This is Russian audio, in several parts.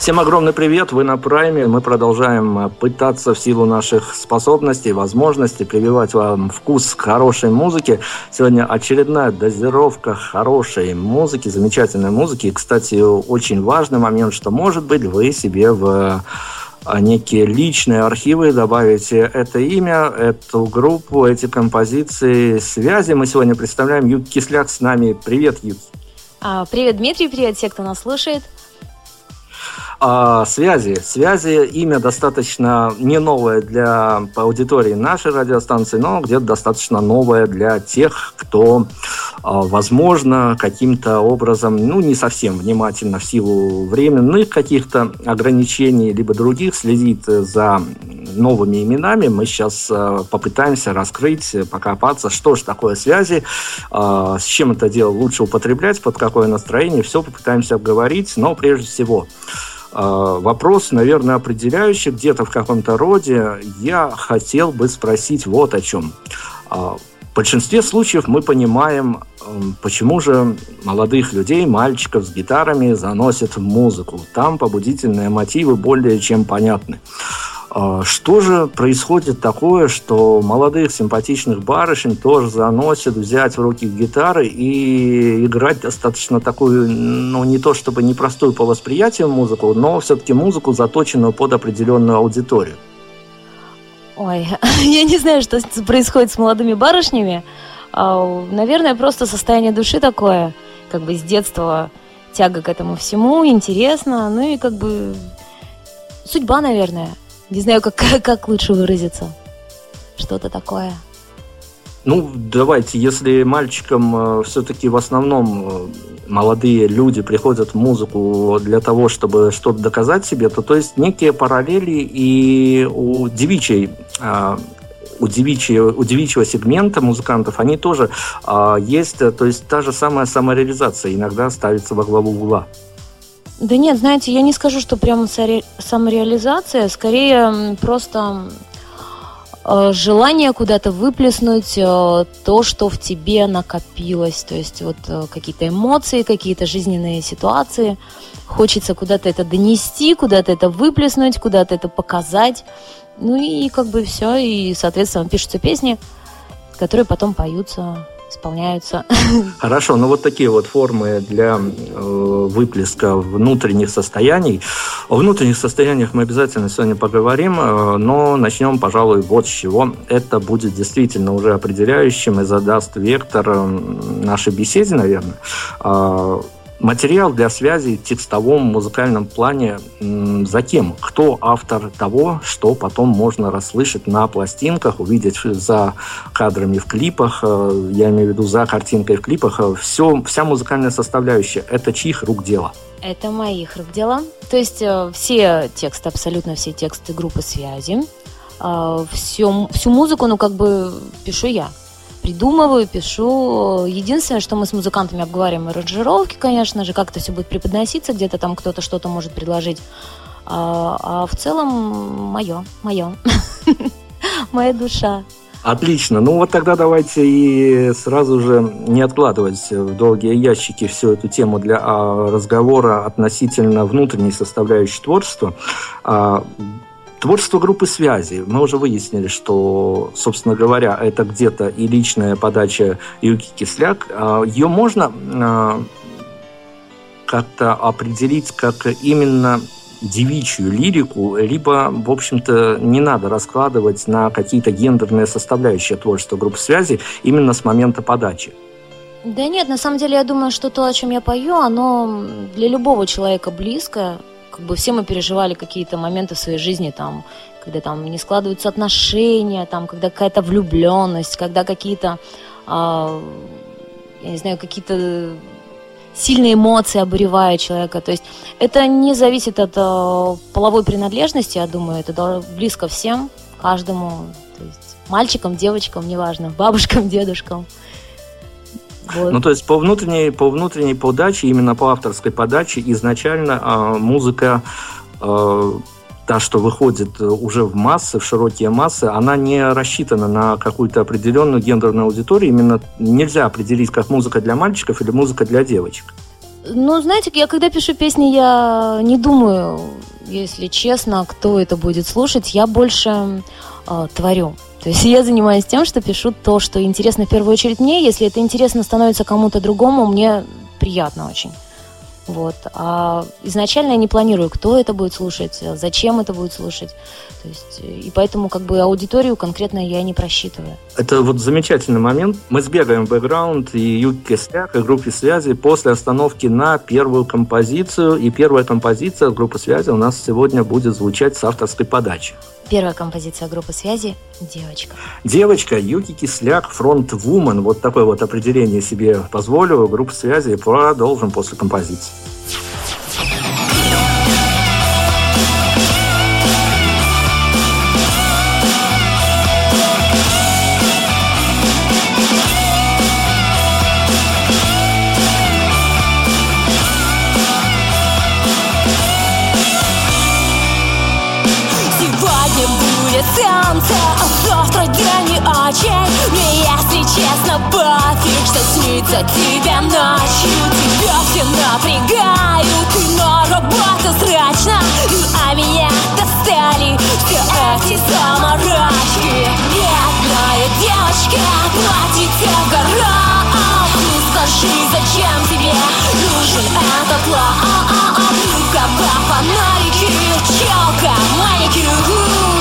Всем огромный привет, вы на Прайме. Мы продолжаем э, пытаться в силу наших способностей, возможностей прививать вам вкус хорошей музыки. Сегодня очередная дозировка хорошей музыки, замечательной музыки. И, кстати, очень важный момент, что, может быть, вы себе в э, некие личные архивы, добавите это имя, эту группу, эти композиции, связи. Мы сегодня представляем Юг Кисляк с нами. Привет, Юг. А, привет, Дмитрий, привет все, кто нас слушает. А, связи. Связи имя достаточно не новое для аудитории нашей радиостанции, но где-то достаточно новое для тех, кто, а, возможно, каким-то образом, ну, не совсем внимательно в силу временных каких-то ограничений, либо других, следит за новыми именами. Мы сейчас а, попытаемся раскрыть, покопаться, что же такое связи, а, с чем это дело лучше употреблять, под какое настроение, все попытаемся обговорить, но прежде всего вопрос, наверное, определяющий где-то в каком-то роде. Я хотел бы спросить вот о чем. А, в большинстве случаев мы понимаем, почему же молодых людей, мальчиков с гитарами заносят в музыку. Там побудительные мотивы более чем понятны. А, что же происходит такое, что молодых симпатичных барышень тоже заносят взять в руки гитары и играть достаточно такую, ну не то чтобы непростую по восприятию музыку, но все-таки музыку, заточенную под определенную аудиторию? Ой, я не знаю, что происходит с молодыми барышнями. А, наверное, просто состояние души такое, как бы с детства тяга к этому всему, интересно, ну и как бы судьба, наверное. Не знаю, как, как лучше выразиться. Что-то такое. Ну, давайте, если мальчикам э, все-таки в основном э, молодые люди приходят в музыку для того, чтобы что-то доказать себе, то то есть некие параллели и у девичьей э, у девичьего, у девичьего сегмента музыкантов, они тоже а, есть, то есть та же самая самореализация иногда ставится во главу угла. Да нет, знаете, я не скажу, что прямо самореализация, скорее просто э, желание куда-то выплеснуть э, то, что в тебе накопилось, то есть вот э, какие-то эмоции, какие-то жизненные ситуации. Хочется куда-то это донести, куда-то это выплеснуть, куда-то это показать. Ну и как бы все, и, соответственно, пишутся песни, которые потом поются исполняются. Хорошо, ну вот такие вот формы для э, выплеска внутренних состояний. О внутренних состояниях мы обязательно сегодня поговорим, э, но начнем, пожалуй, вот с чего. Это будет действительно уже определяющим и задаст вектор нашей беседе, наверное. Материал для связи в текстовом музыкальном плане за кем? Кто автор того, что потом можно расслышать на пластинках, увидеть за кадрами в клипах, э, я имею в виду за картинкой в клипах. Все, вся музыкальная составляющая – это чьих рук дело? Это моих рук дело. То есть э, все тексты, абсолютно все тексты группы связи, э, всю, всю музыку, ну, как бы пишу я придумываю, пишу. Единственное, что мы с музыкантами обговариваем аранжировки, конечно же, как это все будет преподноситься, где-то там кто-то что-то может предложить. А, а в целом мое, мое, моя душа. Отлично. Ну вот тогда давайте и сразу же не откладывать в долгие ящики всю эту тему для а, разговора относительно внутренней составляющей творчества. Творчество группы связи. Мы уже выяснили, что, собственно говоря, это где-то и личная подача Юки Кисляк. А, Ее можно а, как-то определить как именно девичью лирику, либо, в общем-то, не надо раскладывать на какие-то гендерные составляющие творчества группы связи именно с момента подачи. Да нет, на самом деле я думаю, что то, о чем я пою, оно для любого человека близко как бы все мы переживали какие-то моменты в своей жизни, там, когда там не складываются отношения, там, когда какая-то влюбленность, когда какие-то, э, я не знаю, какие-то сильные эмоции обуревают человека. То есть это не зависит от э, половой принадлежности, я думаю, это близко всем, каждому. То есть мальчикам, девочкам, неважно, бабушкам, дедушкам. Вот. Ну, то есть по внутренней, по внутренней подаче, именно по авторской подаче, изначально э, музыка э, та, что выходит уже в массы, в широкие массы, она не рассчитана на какую-то определенную гендерную аудиторию. Именно нельзя определить, как музыка для мальчиков или музыка для девочек. Ну, знаете, я когда пишу песни, я не думаю, если честно, кто это будет слушать. Я больше э, творю. То есть я занимаюсь тем, что пишу то, что интересно в первую очередь мне. Если это интересно становится кому-то другому, мне приятно очень. Вот. А изначально я не планирую, кто это будет слушать, зачем это будет слушать. То есть, и поэтому как бы аудиторию конкретно я не просчитываю. Это вот замечательный момент. Мы сбегаем в бэкграунд и Юки Костяк, и группе связи после остановки на первую композицию. И первая композиция группы связи у нас сегодня будет звучать с авторской подачи. Первая композиция группы связи «Девочка». Девочка, Юки Кисляк, фронт-вумен. Вот такое вот определение себе позволю. Группа связи продолжим после композиции. Снится тебе ночью Тебя все напрягают, ты на работу срочно А меня достали все эти заморочки Бедная девочка, платите в горах. Ну скажи, зачем тебе нужен этот лав? Рукава, фонарики, челка, маникюр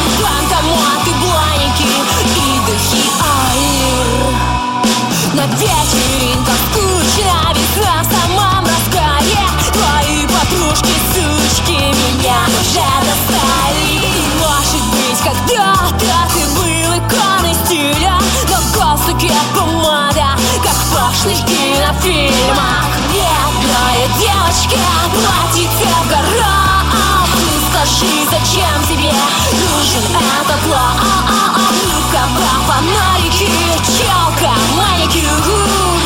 На вечеринках скучно, весна в самом разгаре. Твои подружки, сучки, меня уже достали. Может быть когда-то ты был иконой стиля Но в галстуке помада, как в пошлых кинофильмах. Бедная девочка, платье в горах Скажи, зачем тебе нужен этот лав? Рукава, фонарики, челка, маникюр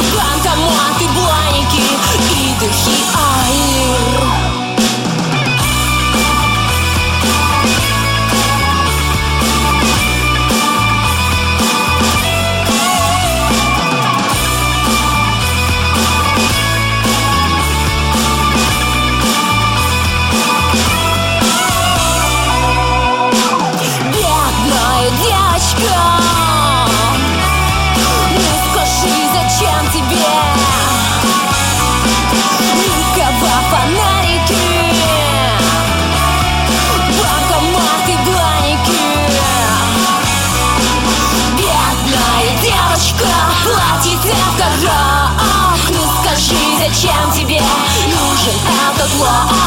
этот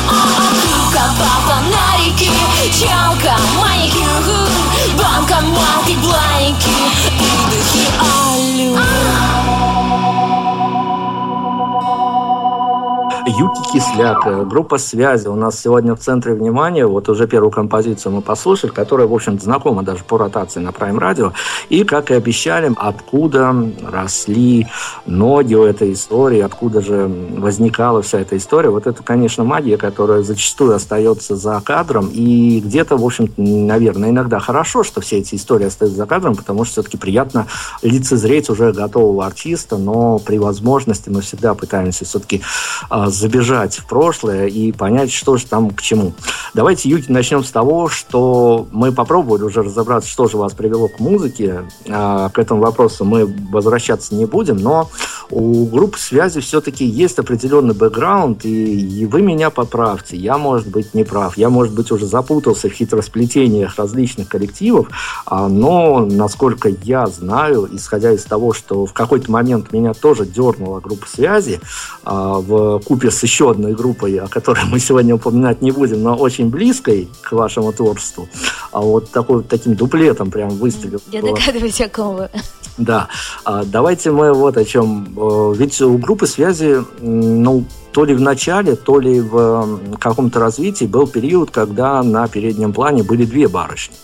Юки Кисляк, группа связи у нас сегодня в центре внимания. Вот уже первую композицию мы послушали, которая, в общем-то, знакома даже по ротации на Prime Radio. И, как и обещали, откуда росли ноги у этой истории, откуда же возникала вся эта история. Вот это, конечно, магия, которая зачастую остается за кадром. И где-то, в общем наверное, иногда хорошо, что все эти истории остаются за кадром, потому что все-таки приятно лицезреть уже готового артиста, но при возможности мы всегда пытаемся все-таки а, забежать в прошлое и понять, что же там к чему. Давайте, Юки, начнем с того, что мы попробовали уже разобраться, что же вас привело к музыке. А, к этому вопросу мы возвращаться не будем, но у группы связи все-таки есть определенный бэкграунд, и, вы меня поправьте. Я, может быть, не прав. Я, может быть, уже запутался в хитросплетениях различных коллективов, а, но, насколько я знаю, исходя из того, что в какой-то момент меня тоже дернула группа связи а, в купе с еще одной группой, о которой мы сегодня упоминать не будем, но очень близкой к вашему творчеству, а вот такой, таким дуплетом прям выстрелил. Я догадываюсь, о ком вы. Да. А, давайте мы вот о чем. Э, ведь у группы связи, ну, то ли в начале, то ли в каком-то развитии был период, когда на переднем плане были две барышни.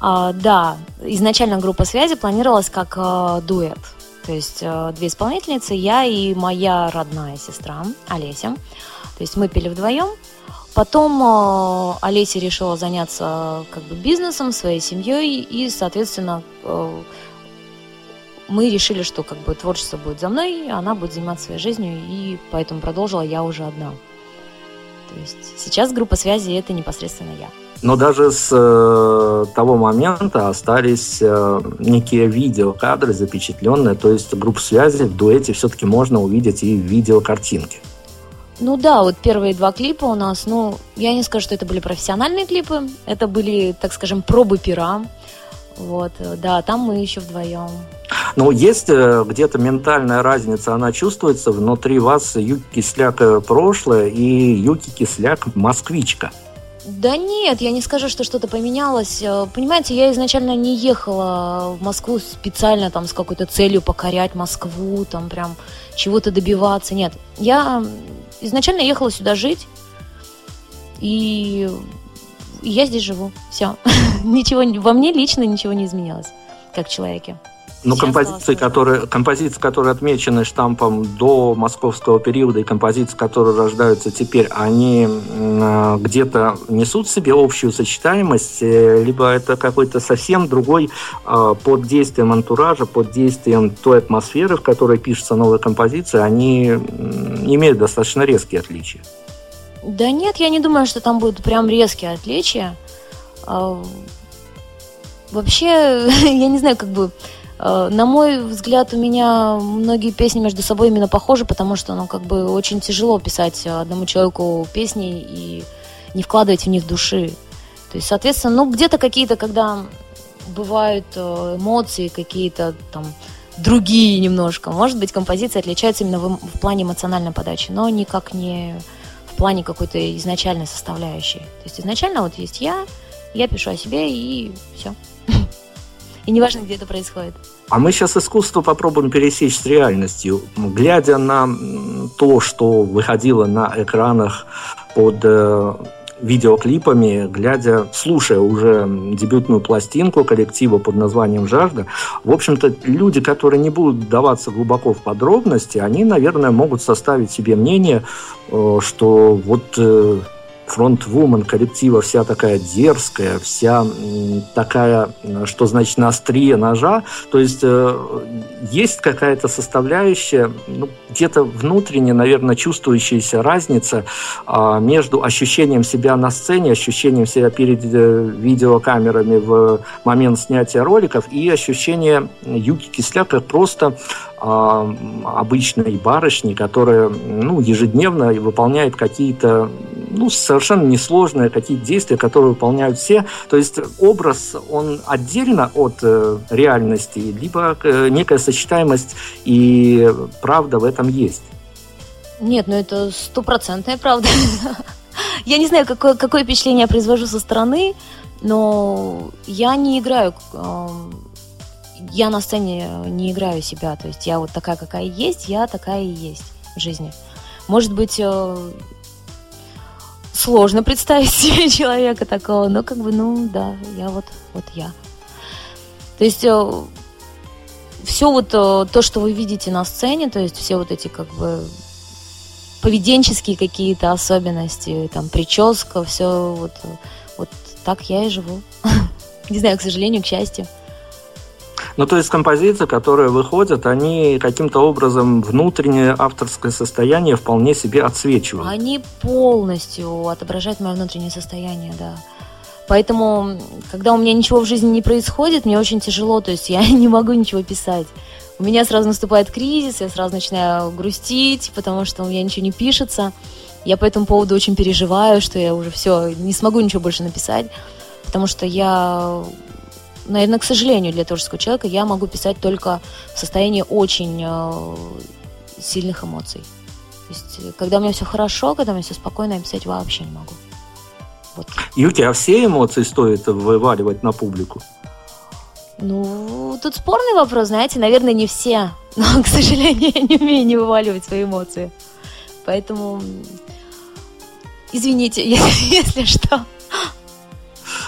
А, да, изначально группа связи планировалась как э, дуэт. То есть э, две исполнительницы, я и моя родная сестра Олеся. То есть мы пели вдвоем. Потом э, Олеся решила заняться как бы бизнесом, своей семьей, и, соответственно, э, мы решили, что как бы творчество будет за мной, она будет заниматься своей жизнью, и поэтому продолжила я уже одна. То есть сейчас группа связи это непосредственно я. Но даже с э, того момента остались э, некие видеокадры запечатленные, то есть группу связи в дуэте все-таки можно увидеть и в видеокартинке. Ну да, вот первые два клипа у нас, ну, я не скажу, что это были профессиональные клипы, это были, так скажем, пробы пера. Вот, да, там мы еще вдвоем. Ну, есть э, где-то ментальная разница, она чувствуется внутри вас Юки Кисляк э, прошлое и Юки Кисляк москвичка. Да нет, я не скажу, что что-то поменялось. Э, понимаете, я изначально не ехала в Москву специально там с какой-то целью покорять Москву, там прям чего-то добиваться. Нет, я изначально ехала сюда жить, и я здесь живу. Все. ничего во мне лично ничего не изменилось, как человеке. Ну, композиции, которые, композиции, которые отмечены штампом до московского периода и композиции, которые рождаются теперь, они э, где-то несут в себе общую сочетаемость, э, либо это какой-то совсем другой э, под действием антуража, под действием той атмосферы, в которой пишется новая композиция, они имеют достаточно резкие отличия. Да нет, я не думаю, что там будут прям резкие отличия. А, вообще, я не знаю, как бы на мой взгляд, у меня многие песни между собой именно похожи, потому что, ну, как бы очень тяжело писать одному человеку песни и не вкладывать в них души. То есть, соответственно, ну, где-то какие-то, когда бывают э, эмоции какие-то там другие немножко. Может быть, композиция отличается именно в, в плане эмоциональной подачи, но никак не в плане какой-то изначальной составляющей. То есть изначально вот есть я, я пишу о себе и все. И неважно, где это происходит. А мы сейчас искусство попробуем пересечь с реальностью. Глядя на то, что выходило на экранах под э, видеоклипами, глядя, слушая уже дебютную пластинку коллектива под названием «Жажда», в общем-то, люди, которые не будут вдаваться глубоко в подробности, они, наверное, могут составить себе мнение, э, что вот э, фронтвумен коллектива вся такая дерзкая, вся такая, что значит на острие ножа. То есть э, есть какая-то составляющая, ну, где-то внутренне, наверное, чувствующаяся разница а, между ощущением себя на сцене, ощущением себя перед э, видеокамерами в момент снятия роликов и ощущение Юки Кисляк как просто а, обычной барышни, которая ну, ежедневно выполняет какие-то ну, совершенно несложные какие-то действия, которые выполняют все. То есть образ, он отдельно от э, реальности, либо э, некая сочетаемость и правда в этом есть. Нет, ну это стопроцентная правда. Я не знаю, какое, какое впечатление я произвожу со стороны, но я не играю, э, я на сцене не играю себя, то есть я вот такая, какая есть, я такая и есть в жизни. Может быть, э, сложно представить себе человека такого, но как бы, ну да, я вот, вот я. То есть э, все вот э, то, что вы видите на сцене, то есть все вот эти как бы поведенческие какие-то особенности, там прическа, все вот, вот так я и живу. Не знаю, к сожалению, к счастью. Ну, то есть композиции, которые выходят, они каким-то образом внутреннее авторское состояние вполне себе отсвечивают. Они полностью отображают мое внутреннее состояние, да. Поэтому, когда у меня ничего в жизни не происходит, мне очень тяжело, то есть я не могу ничего писать. У меня сразу наступает кризис, я сразу начинаю грустить, потому что у меня ничего не пишется. Я по этому поводу очень переживаю, что я уже все, не смогу ничего больше написать, потому что я наверное, к сожалению, для творческого человека я могу писать только в состоянии очень э, сильных эмоций. То есть, э, когда у меня все хорошо, когда у меня все спокойно, я писать вообще не могу. Вот. Юки, а все эмоции стоит вываливать на публику? Ну, тут спорный вопрос, знаете, наверное, не все. Но, к сожалению, я не умею не вываливать свои эмоции. Поэтому, извините, если, если что.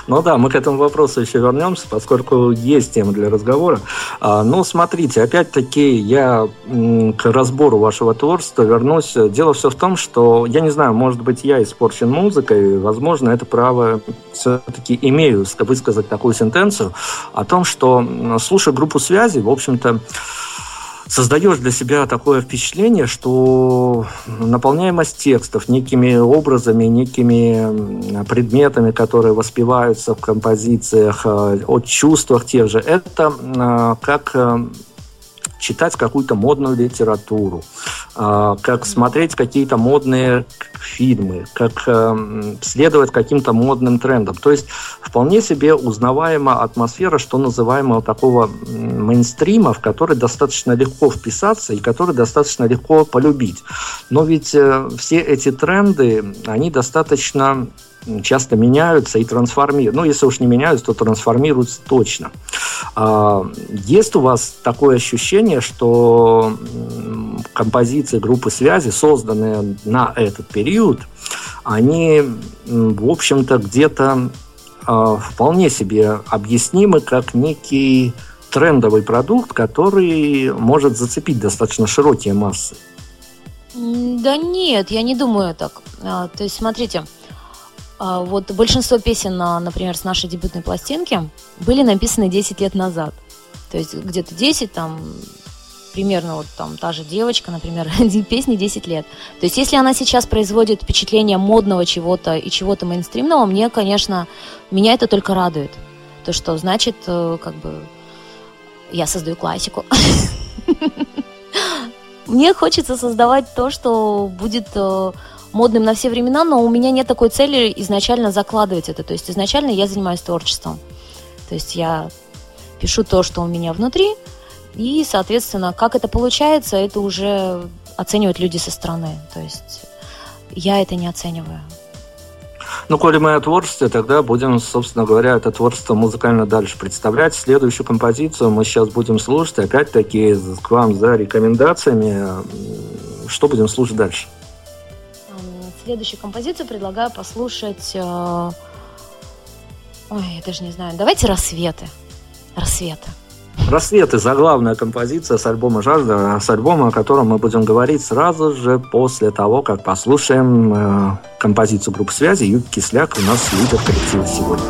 Ну да, мы к этому вопросу еще вернемся, поскольку есть тема для разговора. А, ну, смотрите, опять-таки я к разбору вашего творчества вернусь. Дело все в том, что, я не знаю, может быть, я испорчен музыкой, возможно, это право все-таки имею высказать такую сентенцию о том, что, слушая группу связи, в общем-то, создаешь для себя такое впечатление, что наполняемость текстов некими образами, некими предметами, которые воспеваются в композициях, э, о чувствах тех же, это э, как э, читать какую-то модную литературу, а, как смотреть какие-то модные фильмы, как эм, следовать каким-то модным трендам. То есть вполне себе узнаваемая атмосфера, что называемого такого мейнстрима, в который достаточно легко вписаться и который достаточно легко полюбить. Но ведь э, все эти тренды, они достаточно часто меняются и трансформируются. Ну, если уж не меняются, то трансформируются точно. А, есть у вас такое ощущение, что композиции группы связи, созданные на этот период, они, в общем-то, где-то а, вполне себе объяснимы как некий трендовый продукт, который может зацепить достаточно широкие массы. Да нет, я не думаю так. А, то есть, смотрите, вот большинство песен, например, с нашей дебютной пластинки были написаны 10 лет назад. То есть где-то 10, там, примерно вот там та же девочка, например, песни 10 лет. То есть если она сейчас производит впечатление модного чего-то и чего-то мейнстримного, мне, конечно, меня это только радует. То, что значит, э, как бы, я создаю классику. Мне хочется создавать то, что будет э, модным на все времена, но у меня нет такой цели изначально закладывать это. То есть изначально я занимаюсь творчеством. То есть я пишу то, что у меня внутри, и, соответственно, как это получается, это уже оценивают люди со стороны. То есть я это не оцениваю. Ну, коли мы о творчестве, тогда будем, собственно говоря, это творчество музыкально дальше представлять. Следующую композицию мы сейчас будем слушать, опять-таки, к вам за рекомендациями. Что будем слушать дальше? Следующую композицию предлагаю послушать... Э, ой, я даже не знаю. Давайте «Рассветы». «Рассветы». «Рассветы» – заглавная композиция с альбома «Жажда», с альбома, о котором мы будем говорить сразу же после того, как послушаем э, композицию группы связи Юрий Кисляк у нас лидер коллектива сегодня.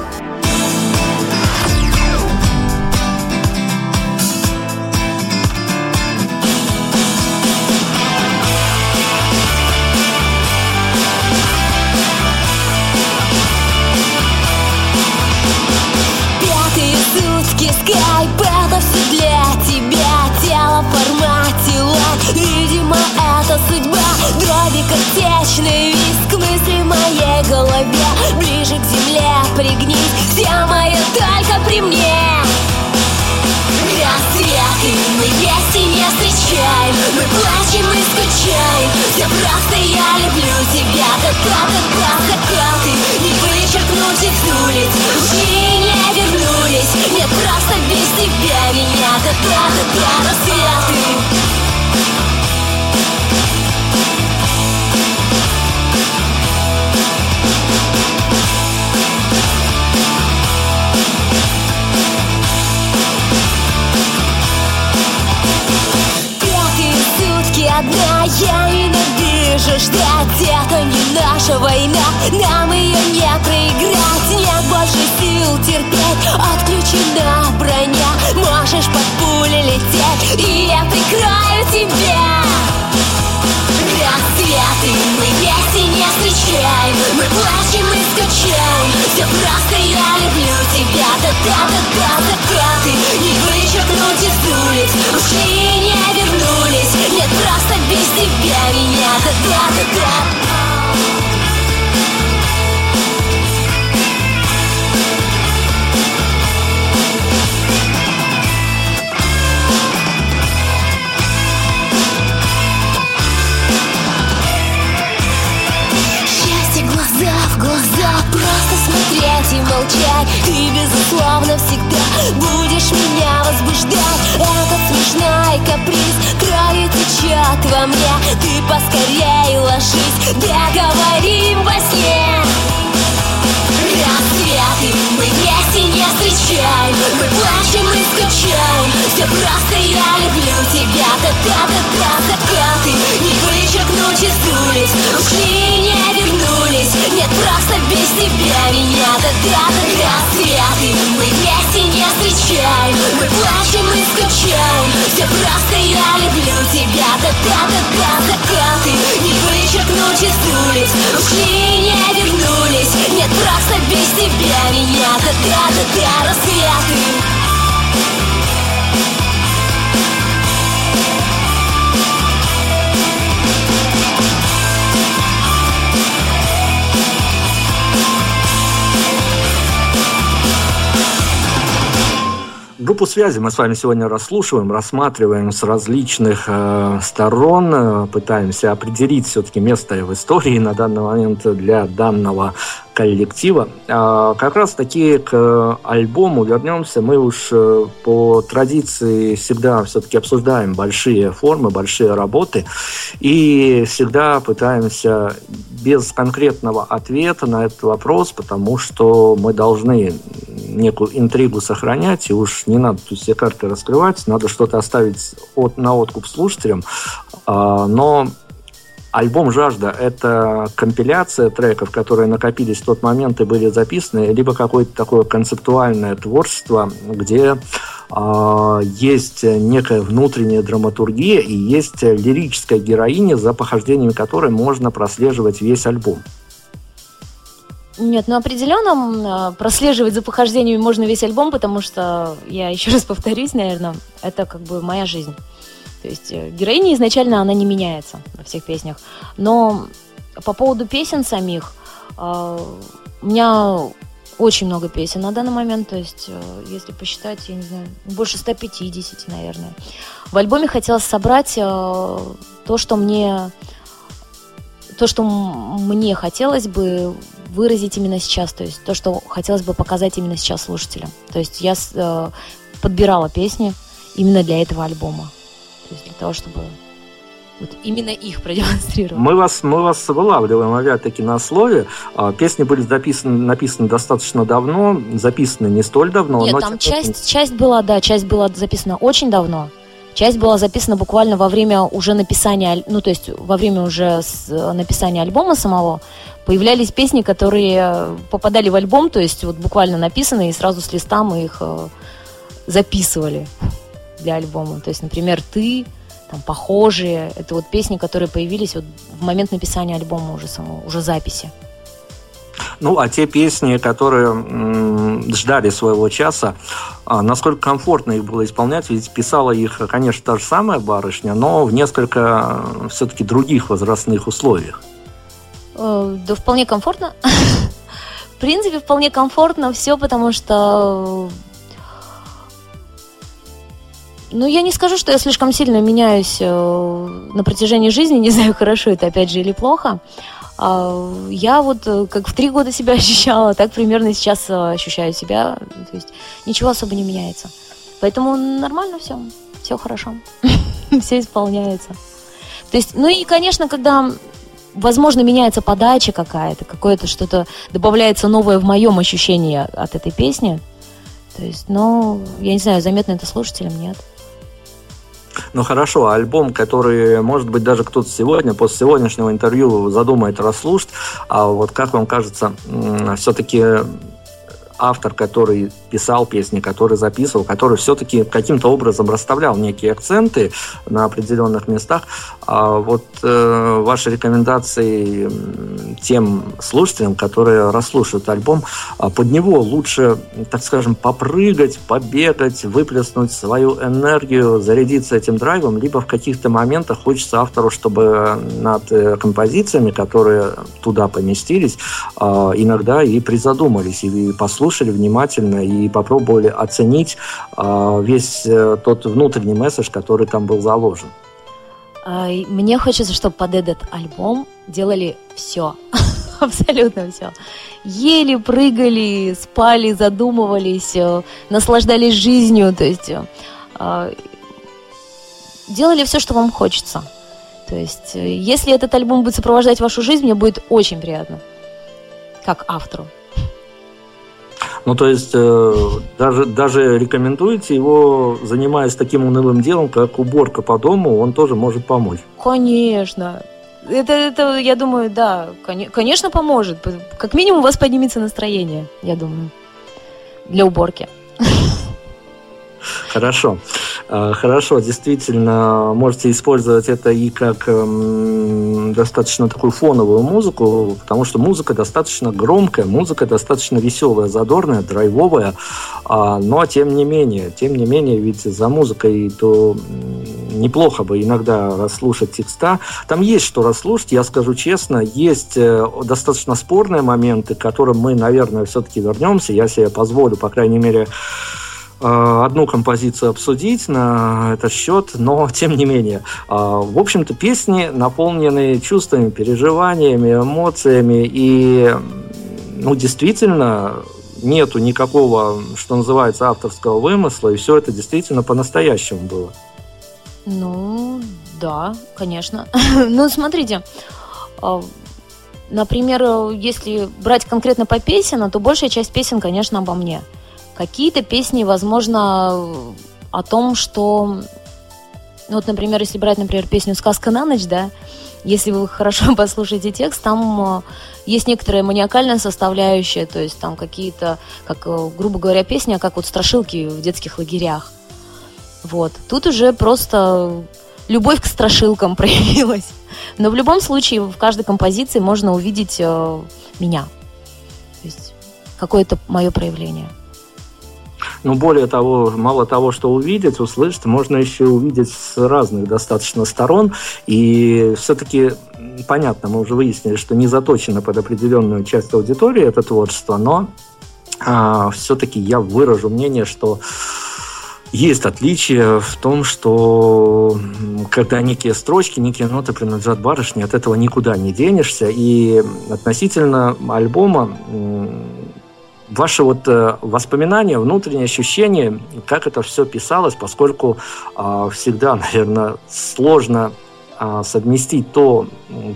Только при мне. Рассветы мы вместе не встречаем. Мы плачем и скучаем. Все просто я люблю тебя. Да-да-да-да Закаты не вычеркнуть их с улиц не вернулись. Нет, просто без тебя меня. Да-да-да-да Рассветы Я ненавижу. Ждать Это не наша война. Нам ее не проиграть. Нет больше сил терпеть. Отключена броня. Можешь под пули лететь. И я прикрою тебя Рассветы мы вместе не встречаем. Мы плачем и скучаем. Все просто я люблю тебя. Да-да-да-да закаты Не вычеркнуть из улиц. Ушли не вернулись без тебя меня Да-да-да-да глаза в глаза Просто словно всегда Будешь меня возбуждать поскорей ложись Договорим во сне. Рассветы мы вместе встречаем Мы плачем и скучаем. Все просто я люблю тебя. Да-да-да-да закаты. Не вычеркнуть из Ушли не вернулись. Нет, просто без тебя меня. Да-да-да рассветы Мы вместе не встречаем. Мы плачем и скучаем. Все просто я люблю тебя. Да-да-да-да закаты. Не вычеркнуть из Ушли не вернулись. Нет, просто без тебя меня. Да-да-да-да Группу связи мы с вами сегодня расслушиваем, рассматриваем с различных э, сторон, э, пытаемся определить все-таки место в истории на данный момент для данного коллектива. А, как раз таки к альбому вернемся. Мы уж э, по традиции всегда все-таки обсуждаем большие формы, большие работы и всегда пытаемся без конкретного ответа на этот вопрос, потому что мы должны некую интригу сохранять, и уж не надо тут все карты раскрывать, надо что-то оставить от, на откуп слушателям. А, но Альбом «Жажда» — это компиляция треков, которые накопились в тот момент и были записаны, либо какое-то такое концептуальное творчество, где э, есть некая внутренняя драматургия и есть лирическая героиня, за похождениями которой можно прослеживать весь альбом. Нет, ну определенно прослеживать за похождениями можно весь альбом, потому что, я еще раз повторюсь, наверное, это как бы моя жизнь. То есть э, героиня изначально она не меняется во всех песнях. Но по поводу песен самих, э, у меня очень много песен на данный момент, то есть, э, если посчитать, я не знаю, больше 150, наверное. В альбоме хотелось собрать то, что мне то, что мне хотелось бы выразить именно сейчас, то есть то, что хотелось бы показать именно сейчас слушателям. То есть я подбирала песни именно для этого альбома. То есть для того, чтобы вот именно их продемонстрировать. Мы вас, мы вас вылавливаем опять-таки на слове. А, песни были записаны, написаны достаточно давно, записаны не столь давно. Нет, но там часть, часть была, да, часть была записана очень давно. Часть была записана буквально во время уже написания, ну то есть во время уже написания альбома самого появлялись песни, которые попадали в альбом, то есть вот буквально написаны и сразу с листа мы их э, записывали для альбома. То есть, например, «Ты», там, «Похожие» — это вот песни, которые появились вот в момент написания альбома уже самого, уже записи. Ну, а те песни, которые м, ждали своего часа, а, насколько комфортно их было исполнять, ведь писала их, конечно, та же самая барышня, но в несколько э, все-таки других возрастных условиях. Э, да, вполне комфортно. В принципе, вполне комфортно все, потому что ну, я не скажу, что я слишком сильно меняюсь э, на протяжении жизни, не знаю, хорошо это опять же или плохо. А, я вот э, как в три года себя ощущала, так примерно сейчас э, ощущаю себя. То есть ничего особо не меняется. Поэтому нормально все, все хорошо, все исполняется. То есть, ну и, конечно, когда, возможно, меняется подача какая-то, какое-то что-то добавляется новое в моем ощущении от этой песни. То есть, ну, я не знаю, заметно это слушателям, нет. Ну хорошо, альбом, который, может быть, даже кто-то сегодня, после сегодняшнего интервью задумает расслушать, а вот как вам кажется, все-таки автор, который писал песни, который записывал, который все-таки каким-то образом расставлял некие акценты на определенных местах. А вот э, ваши рекомендации тем слушателям, которые расслушают альбом, а под него лучше, так скажем, попрыгать, побегать, выплеснуть свою энергию, зарядиться этим драйвом, либо в каких-то моментах хочется автору, чтобы над э, композициями, которые туда поместились, а, иногда и призадумались, и послушали внимательно, и попробовали оценить а, весь э, тот внутренний месседж, который там был заложен. Мне хочется, чтобы под этот альбом делали все. абсолютно все. Ели, прыгали, спали, задумывались, э, наслаждались жизнью, то есть э, делали все, что вам хочется. То есть, если этот альбом будет сопровождать вашу жизнь, мне будет очень приятно, как автору. Ну, то есть, э, даже, даже рекомендуете его, занимаясь таким унылым делом, как уборка по дому, он тоже может помочь. Конечно. Это, это, я думаю, да, конечно, поможет. Как минимум у вас поднимется настроение, я думаю, для уборки. Хорошо. А, хорошо, действительно, можете использовать это и как эм, достаточно такую фоновую музыку, потому что музыка достаточно громкая, музыка достаточно веселая, задорная, драйвовая, а, но тем не менее, тем не менее, ведь за музыкой то неплохо бы иногда расслушать текста. Там есть что расслушать, я скажу честно, есть э, достаточно спорные моменты, к которым мы, наверное, все-таки вернемся. Я себе позволю, по крайней мере, одну композицию обсудить на этот счет, но тем не менее. Э, в общем-то, песни наполнены чувствами, переживаниями, эмоциями, и ну, действительно нету никакого, что называется, авторского вымысла, и все это действительно по-настоящему было. Ну, да, конечно. ну, смотрите, э, например, если брать конкретно по песен, то большая часть песен, конечно, обо мне – Какие-то песни, возможно, о том, что... Ну, вот, например, если брать, например, песню «Сказка на ночь», да, если вы хорошо послушаете текст, там э, есть некоторая маниакальная составляющая, то есть там какие-то, как, э, грубо говоря, песни, как вот страшилки в детских лагерях. Вот. Тут уже просто любовь к страшилкам проявилась. Но в любом случае в каждой композиции можно увидеть э, меня. То есть какое-то мое проявление. Ну, более того, мало того, что увидеть, услышать, можно еще увидеть с разных достаточно сторон. И все-таки понятно, мы уже выяснили, что не заточено под определенную часть аудитории это творчество, но а, все-таки я выражу мнение, что есть отличие в том, что когда некие строчки, некие ноты принадлежат барышне, от этого никуда не денешься. И относительно альбома ваши вот э, воспоминания, внутренние ощущения, как это все писалось, поскольку э, всегда, наверное, сложно э, совместить то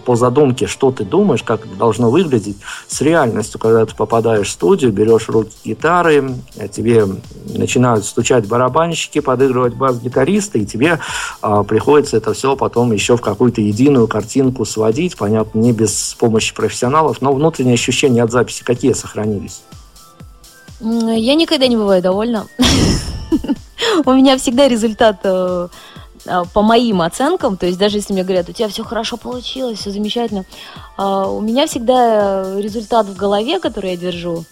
по задумке, что ты думаешь, как это должно выглядеть, с реальностью, когда ты попадаешь в студию, берешь руки гитары, а тебе начинают стучать барабанщики, подыгрывать бас-гитаристы, и тебе э, приходится это все потом еще в какую-то единую картинку сводить, понятно, не без помощи профессионалов, но внутренние ощущения от записи какие сохранились? Я никогда не бываю довольна. У меня всегда результат э, э, по моим оценкам, то есть даже если мне говорят, у тебя все хорошо получилось, все замечательно, э, у меня всегда результат в голове, который я держу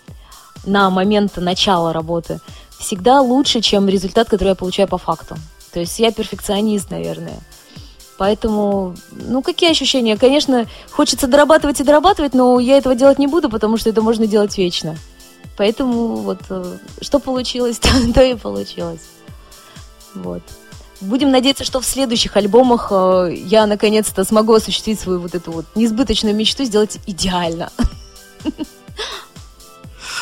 на момент начала работы, всегда лучше, чем результат, который я получаю по факту. То есть я перфекционист, наверное. Поэтому, ну, какие ощущения? Конечно, хочется дорабатывать и дорабатывать, но я этого делать не буду, потому что это можно делать вечно. Поэтому вот э, что получилось, то, то и получилось. Вот. Будем надеяться, что в следующих альбомах э, я наконец-то смогу осуществить свою вот эту вот несбыточную мечту, сделать идеально.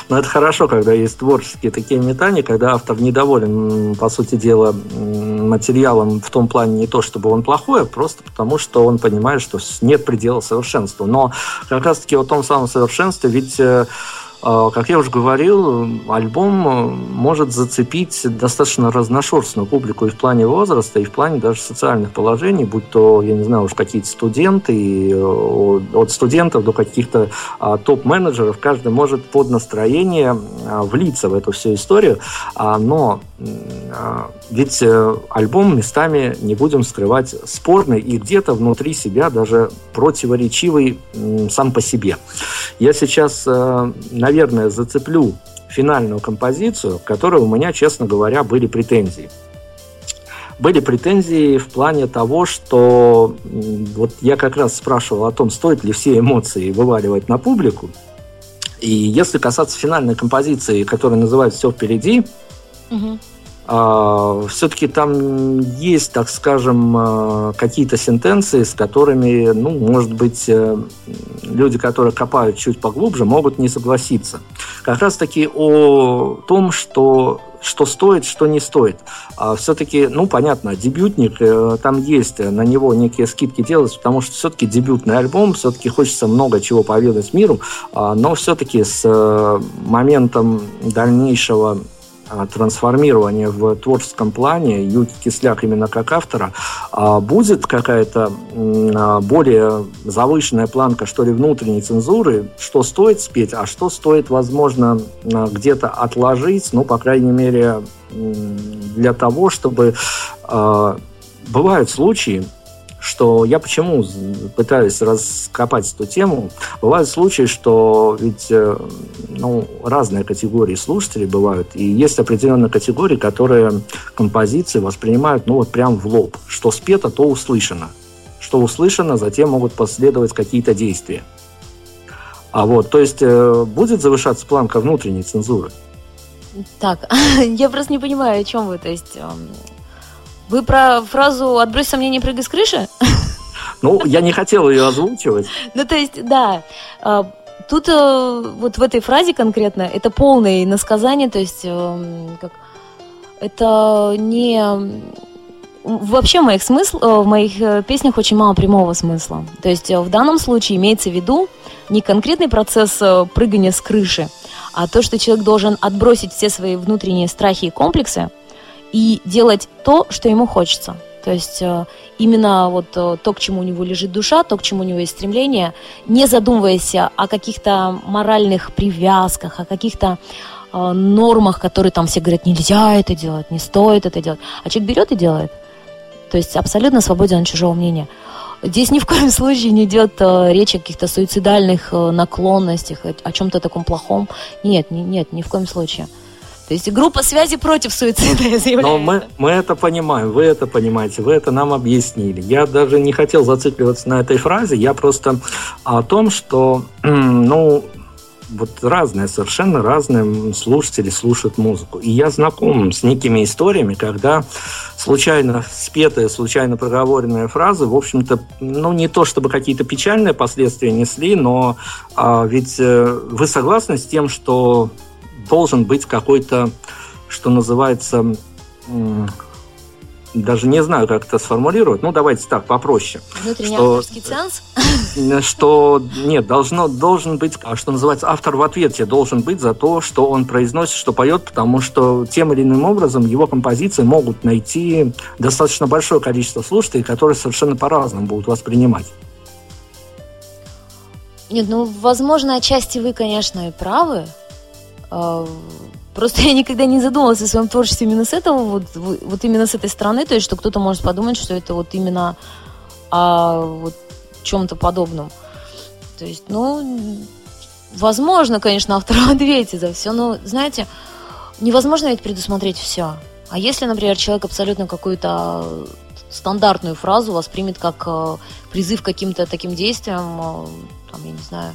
Но это хорошо, когда есть творческие такие метания, когда автор недоволен, по сути дела, материалом в том плане не то, чтобы он плохой, а просто потому, что он понимает, что нет предела совершенству. Но как раз-таки о том самом совершенстве, ведь э, как я уже говорил, альбом э, может зацепить достаточно разношерстную публику и в плане возраста, и в плане даже социальных положений, будь то, я не знаю, уж какие-то студенты, э, от студентов до каких-то а, топ-менеджеров, каждый может под настроение а, влиться в эту всю историю, но ведь э, альбом местами, не будем скрывать, спорный и где-то внутри себя даже противоречивый сам по себе. Я сейчас, наверное, наверное, зацеплю финальную композицию, к которой у меня, честно говоря, были претензии. Были претензии в плане того, что вот я как раз спрашивал о том, стоит ли все эмоции вываливать на публику. И если касаться финальной композиции, которая называется «Все впереди», угу. А, все-таки там есть, так скажем, а, какие-то сентенции, с которыми, ну, может быть, э, люди, которые копают чуть поглубже, могут не согласиться. Как раз-таки о том, что что стоит, что не стоит. А все-таки, ну, понятно, дебютник, э, там есть, на него некие скидки делаются, потому что все-таки дебютный альбом, все-таки хочется много чего поведать миру, но все-таки с э, моментом дальнейшего а, трансформирования в творческом плане Юки Кисляк именно как автора, а, будет какая-то а, более завышенная планка, что ли, внутренней цензуры, что стоит спеть, а что стоит, возможно, где-то отложить, ну, по крайней мере, для того, чтобы... Бывают случаи, что я почему пытаюсь раскопать эту тему. Бывают случаи, что ведь э, ну, разные категории слушателей бывают, и есть определенные категории, которые композиции воспринимают ну вот прям в лоб. Что спето, то услышано. Что услышано, затем могут последовать какие-то действия. А вот, то есть э, будет завышаться планка внутренней цензуры? Так, я просто не понимаю, о чем вы. То есть эм, вы про фразу «отбрось сомнения, прыгай с крыши»? Ну, я не хотел ее озвучивать. Ну, то есть, да. А, тут э, вот в этой фразе конкретно это полное насказание, то есть эм, как, это не... Вообще в моих, смысл, э, в моих э, песнях очень мало прямого смысла. То есть в данном случае имеется в виду не конкретный процесс прыгания с крыши, а то, что человек должен отбросить все свои внутренние страхи и комплексы, и делать то, что ему хочется. То есть э, именно вот э, то, к чему у него лежит душа, то, к чему у него есть стремление, не задумываясь о каких-то моральных привязках, о каких-то э, нормах, которые там все говорят, нельзя это делать, не стоит это делать. А человек берет и делает. То есть абсолютно свободен от чужого мнения. Здесь ни в коем случае не идет речь о каких-то суицидальных наклонностях, о чем-то таком плохом. Нет, нет, ни в коем случае. То есть группа связи против суицида, я заявляю. Но мы, мы это понимаем, вы это понимаете, вы это нам объяснили. Я даже не хотел зацикливаться на этой фразе, я просто о том, что, ну, вот разные, совершенно разные слушатели слушают музыку. И я знаком с некими историями, когда случайно спетые, случайно проговоренные фразы, в общем-то, ну, не то чтобы какие-то печальные последствия несли, но а, ведь э, вы согласны с тем, что должен быть какой-то, что называется, даже не знаю, как это сформулировать. Ну, давайте так, попроще. Внутренний что, авторский ценз? Что, нет, должно, должен быть, а что называется, автор в ответе должен быть за то, что он произносит, что поет, потому что тем или иным образом его композиции могут найти достаточно большое количество слушателей, которые совершенно по-разному будут воспринимать. Нет, ну, возможно, отчасти вы, конечно, и правы, просто я никогда не задумывалась о своем творчестве именно с этого, вот, вот именно с этой стороны, то есть, что кто-то может подумать, что это вот именно о вот чем-то подобном. То есть, ну, возможно, конечно, автор ответит за все, но, знаете, невозможно ведь предусмотреть все. А если, например, человек абсолютно какую-то стандартную фразу воспримет как э, призыв к каким-то таким действиям, там, я не знаю,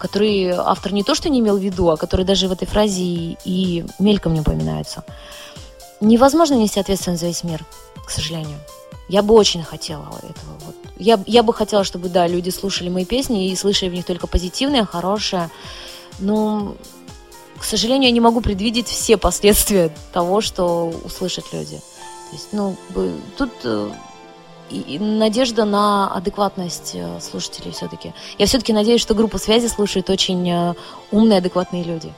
который автор не то что не имел в виду, а который даже в этой фразе и, и мельком не упоминаются. Невозможно нести ответственность за весь мир, к сожалению. Я бы очень хотела этого. Вот. Я, я бы хотела, чтобы, да, люди слушали мои песни и слышали в них только позитивные, хорошие. Но, к сожалению, я не могу предвидеть все последствия того, что услышат люди. То есть, ну, тут э, надежда на адекватность э, слушателей все-таки. Я все-таки надеюсь, что группу связи слушают очень э, умные, адекватные люди.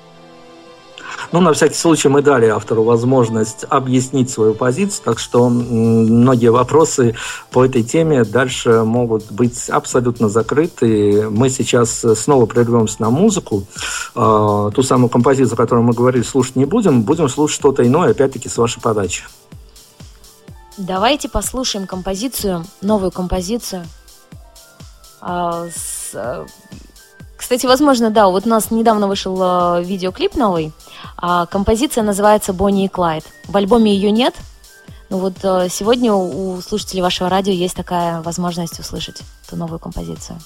Ну, на всякий случай мы дали автору возможность объяснить свою позицию, так что многие вопросы по этой теме дальше могут быть абсолютно закрыты. Мы сейчас снова прервемся на музыку. Э, ту самую композицию, о которой мы говорили, слушать не будем. Будем слушать что-то иное, опять-таки, с вашей подачи. Давайте послушаем композицию, новую композицию. А, с, э, кстати, возможно, да, вот у нас недавно вышел э, видеоклип новый. А композиция называется «Бонни и Клайд». В альбоме ее нет, но вот э, сегодня у слушателей вашего радио есть такая возможность услышать эту новую композицию.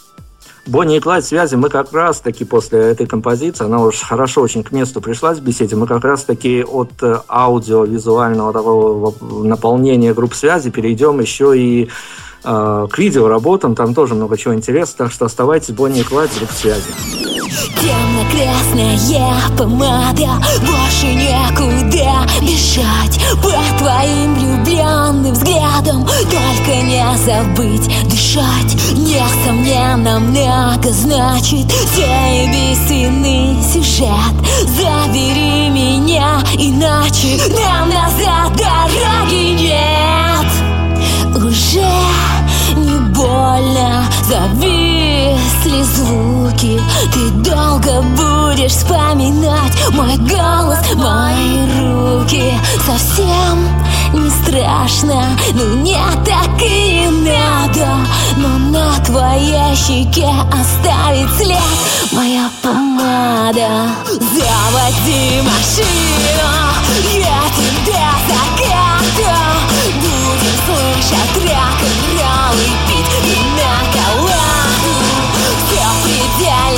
Бонни и Клайд связи мы как раз таки после этой композиции, она уж хорошо очень к месту пришлась в беседе, мы как раз таки от э, аудиовизуального такого наполнения групп связи перейдем еще и к видеоработам, там тоже много чего интересного, так что оставайтесь, Бонни и Клайд, групп связи. Темно-красная помада Больше некуда бежать. По твоим влюбленным взглядам Только не забыть дышать. Несомненно много значит Заебись сюжет. Забери меня, иначе Нам назад дороги нет. Уже больно. Зависли звуки. Ты долго будешь вспоминать Мой голос, мои руки. Совсем не страшно Ну не так и надо. Но на твоей щеке оставить след. Моя помада. Заводи машину. Я тебя закату Будем слышать рок-н-ролл и Все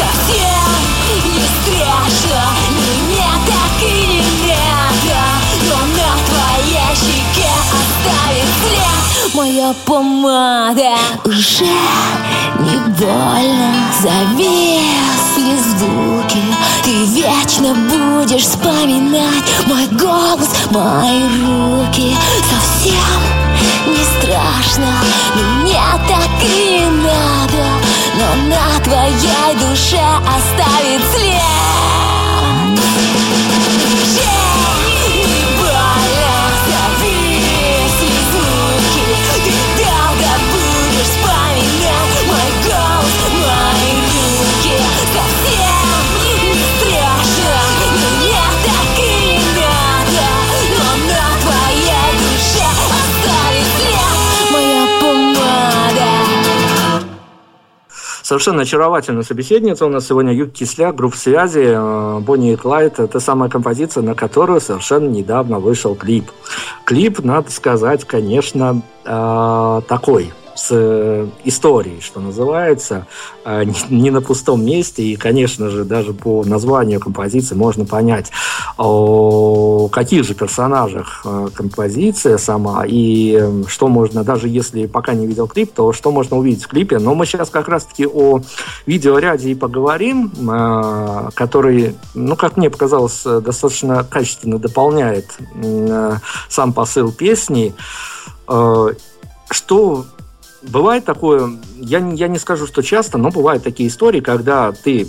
Совсем не страшно Но мне так и не надо Но на твоей щеке оставит след. Моя помада Уже не больно Зависли звуки. Ты вечно будешь вспоминать Мой голос, мои руки. Совсем не страшно Но мне так и надо Но на твоей душе оставит след Совершенно очаровательная собеседница у нас сегодня Юг Кисляк, группа связи э, Бонни и Клайд. Это самая композиция, на которую совершенно недавно вышел клип. Клип, надо сказать, конечно, э, такой с э, историей, что называется, э, не, на пустом месте. И, конечно же, даже по названию композиции можно понять, о каких же персонажах э, композиция сама и э, что можно, даже если пока не видел клип, то что можно увидеть в клипе. Но мы сейчас как раз-таки о видеоряде и поговорим, э, который, ну, как мне показалось, достаточно качественно дополняет э, сам посыл песни. Э, Что бывает такое, я, я не скажу, что часто, но бывают такие истории, когда ты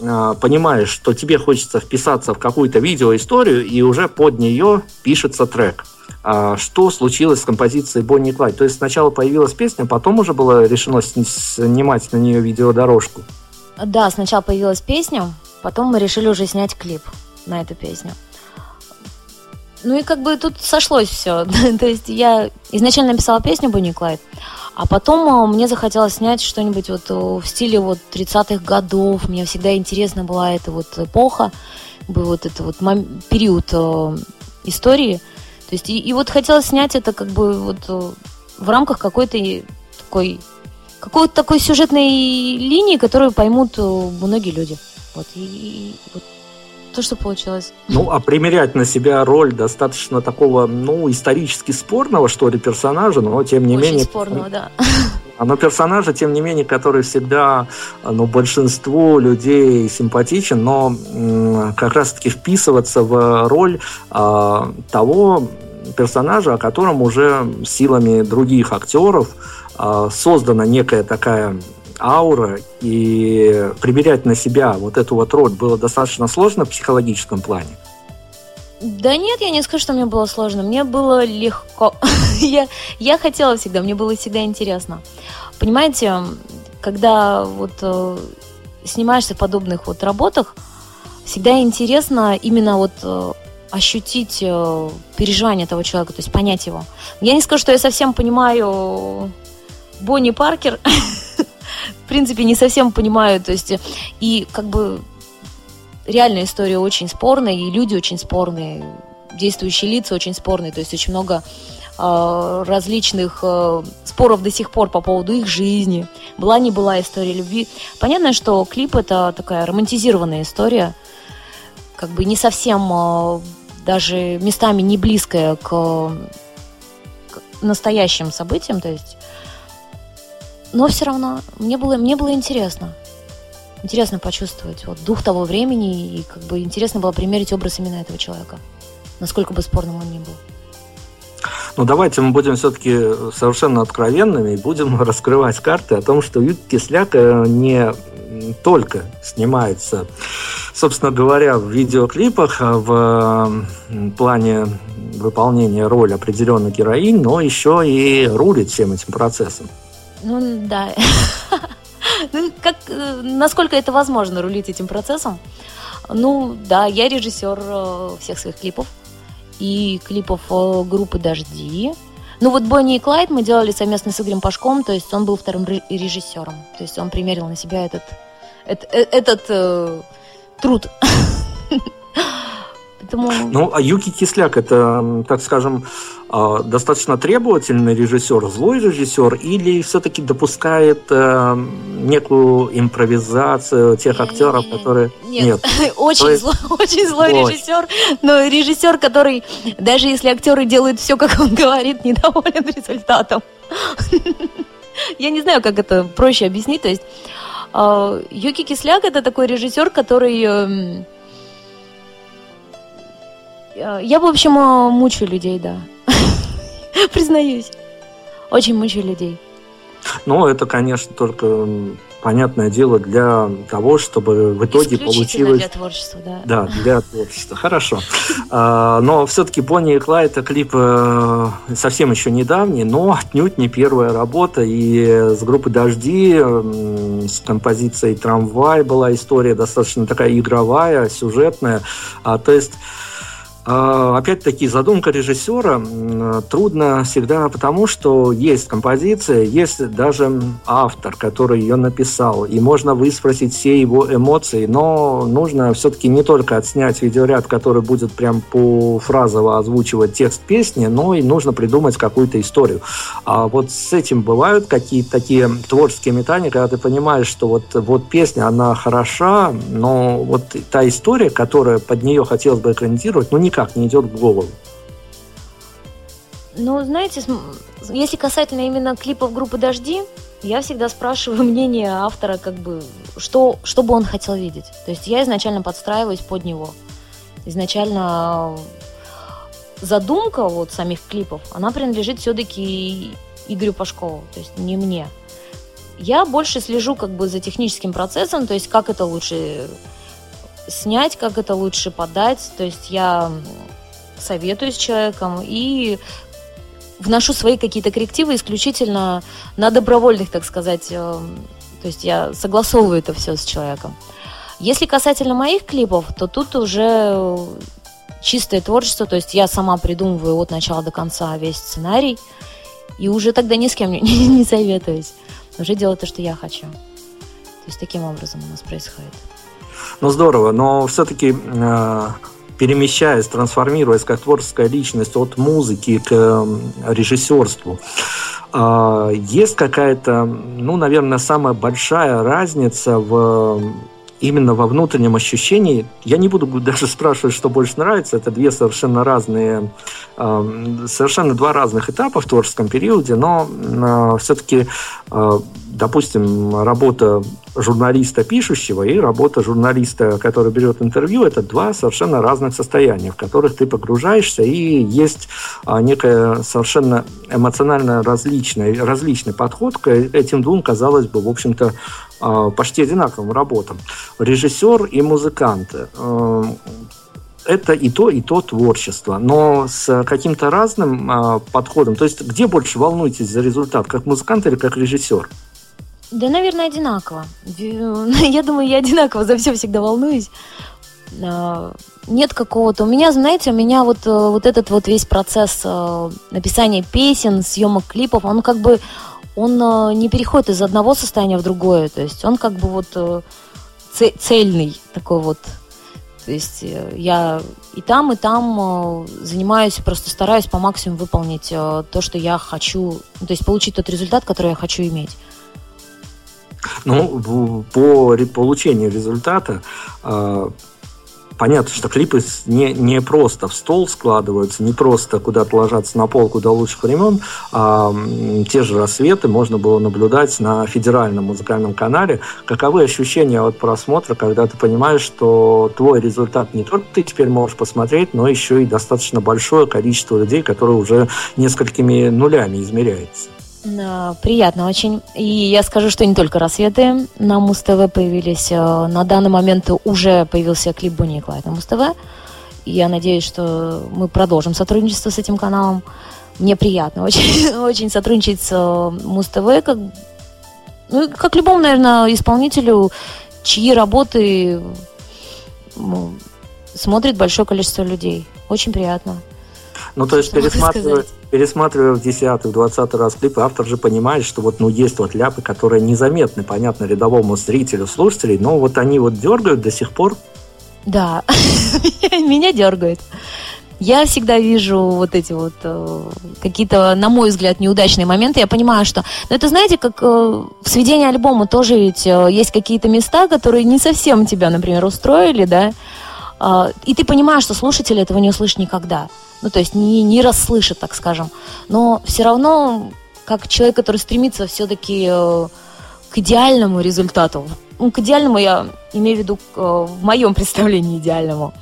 э, понимаешь, что тебе хочется вписаться в какую-то видеоисторию, и уже под нее пишется трек. А что случилось с композицией Бонни и Клайд? То есть сначала появилась песня, потом уже было решено сни- снимать на нее видеодорожку. Да, сначала появилась песня, потом мы решили уже снять клип на эту песню. Ну и как бы тут сошлось все. То есть я изначально написала песню Бонни Клайд, а потом а, мне захотелось снять что-нибудь вот э, в стиле вот 30-х годов. Мне всегда интересна была эта вот эпоха, был вот этот вот период э, истории. То есть и, и вот хотелось снять это как бы вот э, в рамках какой-то такой какой-то такой сюжетной линии, которую поймут э, многие люди. Вот и, и вот То, что получилось. Ну, а примерять на себя роль достаточно такого, ну, исторически спорного, что ли, персонажа, но тем не Очень менее... спорного, да. Но персонажа, тем не менее, который всегда, ну, большинству людей симпатичен, но как раз-таки вписываться в роль а, того персонажа, о котором уже силами других актеров а, создана некая такая аура, и примерять на себя вот эту вот роль было достаточно сложно в психологическом плане? Да нет, я не скажу, что мне было сложно. Мне было легко. я, я хотела всегда, мне было всегда интересно. Понимаете, когда вот э, снимаешься в подобных вот работах, всегда интересно именно вот э, ощутить э, переживание этого человека, то есть понять его. Я не скажу, что я совсем понимаю Бонни Паркер, в принципе, не совсем понимаю, то есть, и как бы реальная история очень спорная, и люди очень спорные, действующие лица очень спорные, то есть очень много э, различных э, споров до сих пор по поводу их жизни. Была не была история любви. Понятно, что клип это такая романтизированная история, как бы не совсем э, даже местами не близкая к, к настоящим событиям, то есть но все равно мне было, мне было интересно. Интересно почувствовать вот дух того времени, и как бы интересно было примерить образ именно этого человека, насколько бы спорным он ни был. Ну, давайте мы будем все-таки совершенно откровенными и будем раскрывать карты о том, что Ют Кисляк э, не только снимается, собственно говоря, в видеоклипах, а в плане выполнения роли определенной героинь, но еще и рулит всем этим процессом. Ну, да. ну, как, э, насколько это возможно рулить этим процессом? Ну, да, я режиссер э, всех своих клипов и клипов э, группы «Дожди». Ну вот Бонни и Клайд мы делали совместно с Игорем Пашком, то есть он был вторым режиссером. То есть он примерил на себя этот, этот, этот э, труд. Поэтому... Ну, а Юки Кисляк это, так скажем, а, достаточно требовательный режиссер, злой режиссер, или все-таки допускает э, некую импровизацию тех актеров, которые... Нет, нет. очень, есть... злой, очень злой Ой. режиссер, но режиссер, который, даже если актеры делают все, как он говорит, недоволен результатом. Я не знаю, как это проще объяснить. То есть а, Юки Кисляк это такой режиссер, который эм, я, в общем, э, мучаю людей, да. Признаюсь. Очень мучаю людей. Ну, это, конечно, только понятное дело для того, чтобы в итоге получилось... для творчества, да. Да, для творчества. Хорошо. А, но все-таки Бонни и Клайд это клип э, совсем еще недавний, но отнюдь не первая работа. И с группой «Дожди», с композицией «Трамвай» была история достаточно такая игровая, сюжетная. А, то есть опять-таки, задумка режиссера трудно всегда потому, что есть композиция, есть даже автор, который ее написал, и можно выспросить все его эмоции, но нужно все-таки не только отснять видеоряд, который будет прям по фразово озвучивать текст песни, но и нужно придумать какую-то историю. А вот с этим бывают какие-то такие творческие метания, когда ты понимаешь, что вот, вот песня, она хороша, но вот та история, которая под нее хотелось бы экранизировать, ну, никак никак не идет в голову. Ну, знаете, если касательно именно клипов группы «Дожди», я всегда спрашиваю мнение автора, как бы, что, что бы он хотел видеть. То есть я изначально подстраиваюсь под него. Изначально задумка вот самих клипов, она принадлежит все-таки Игорю Пашкову, то есть не мне. Я больше слежу как бы за техническим процессом, то есть как это лучше снять, как это лучше подать. То есть я советую с человеком и вношу свои какие-то коррективы исключительно на добровольных, так сказать. Э, то есть я согласовываю это все с человеком. Если касательно моих клипов, то тут уже чистое творчество, то есть я сама придумываю от начала до конца весь сценарий, и уже тогда ни с кем не, не, не советуюсь. Уже делаю то, что я хочу. То есть таким образом у нас происходит. Ну, здорово, но все-таки э, перемещаясь, трансформируясь как творческая личность от музыки к режиссерству, э, есть какая-то, ну, наверное, самая большая разница в именно во внутреннем ощущении, я не буду даже спрашивать, что больше нравится, это две совершенно разные, эм, совершенно два разных этапа в творческом периоде, но э, все-таки, э, допустим, работа журналиста пишущего и работа журналиста, который берет интервью, это два совершенно разных состояния, в которых ты погружаешься, и есть а, некая совершенно эмоционально различный, различный подход к этим двум, казалось бы, в общем-то, почти одинаковым работам. Режиссер и музыканты э, это и то, и то творчество, но с каким-то разным э, подходом. То есть где больше волнуетесь за результат, как музыкант или как режиссер? Да, наверное, одинаково. Я думаю, я одинаково за все всегда волнуюсь. Нет какого-то... У меня, знаете, у меня вот, э, вот этот вот весь процесс э, написания песен, съемок клипов, он как бы он э, не переходит из одного состояния в другое. То есть он как бы вот цельный такой вот. То есть я и там, и там занимаюсь, просто стараюсь по максимуму выполнить то, что я хочу, то есть получить тот результат, который я хочу иметь. Ну, по получению результата понятно, что клипы не, не просто в стол складываются, не просто куда-то ложатся на полку до лучших времен. А, те же рассветы можно было наблюдать на федеральном музыкальном канале. Каковы ощущения от просмотра, когда ты понимаешь, что твой результат не только ты теперь можешь посмотреть, но еще и достаточно большое количество людей, которые уже несколькими нулями измеряется? Приятно очень. И я скажу, что не только рассветы на Муз-ТВ появились. Э, на данный момент уже появился клип Бонни и Клайд на Муз-ТВ. Я надеюсь, что мы продолжим сотрудничество с этим каналом. Мне приятно очень, очень сотрудничать с э, Муз-ТВ, как, ну, как любому, наверное, исполнителю, чьи работы смотрит большое количество людей. Очень приятно. Ну, то есть, пересматривая, пересматривая в 10 20 раз клипы, автор же понимает, что вот, ну, есть вот ляпы, которые незаметны, понятно, рядовому зрителю, слушателей, но вот они вот дергают до сих пор. Да, меня дергают. Я всегда вижу вот эти вот э, какие-то, на мой взгляд, неудачные моменты. Я понимаю, что... Ну, это, знаете, как э, в сведении альбома тоже ведь э, есть какие-то места, которые не совсем тебя, например, устроили, да, и ты понимаешь, что слушатель этого не услышит никогда ну, то есть не, не расслышит, так скажем. Но все равно, как человек, который стремится все-таки э, к идеальному результату, ну, к идеальному я имею в виду э, в моем представлении идеальному,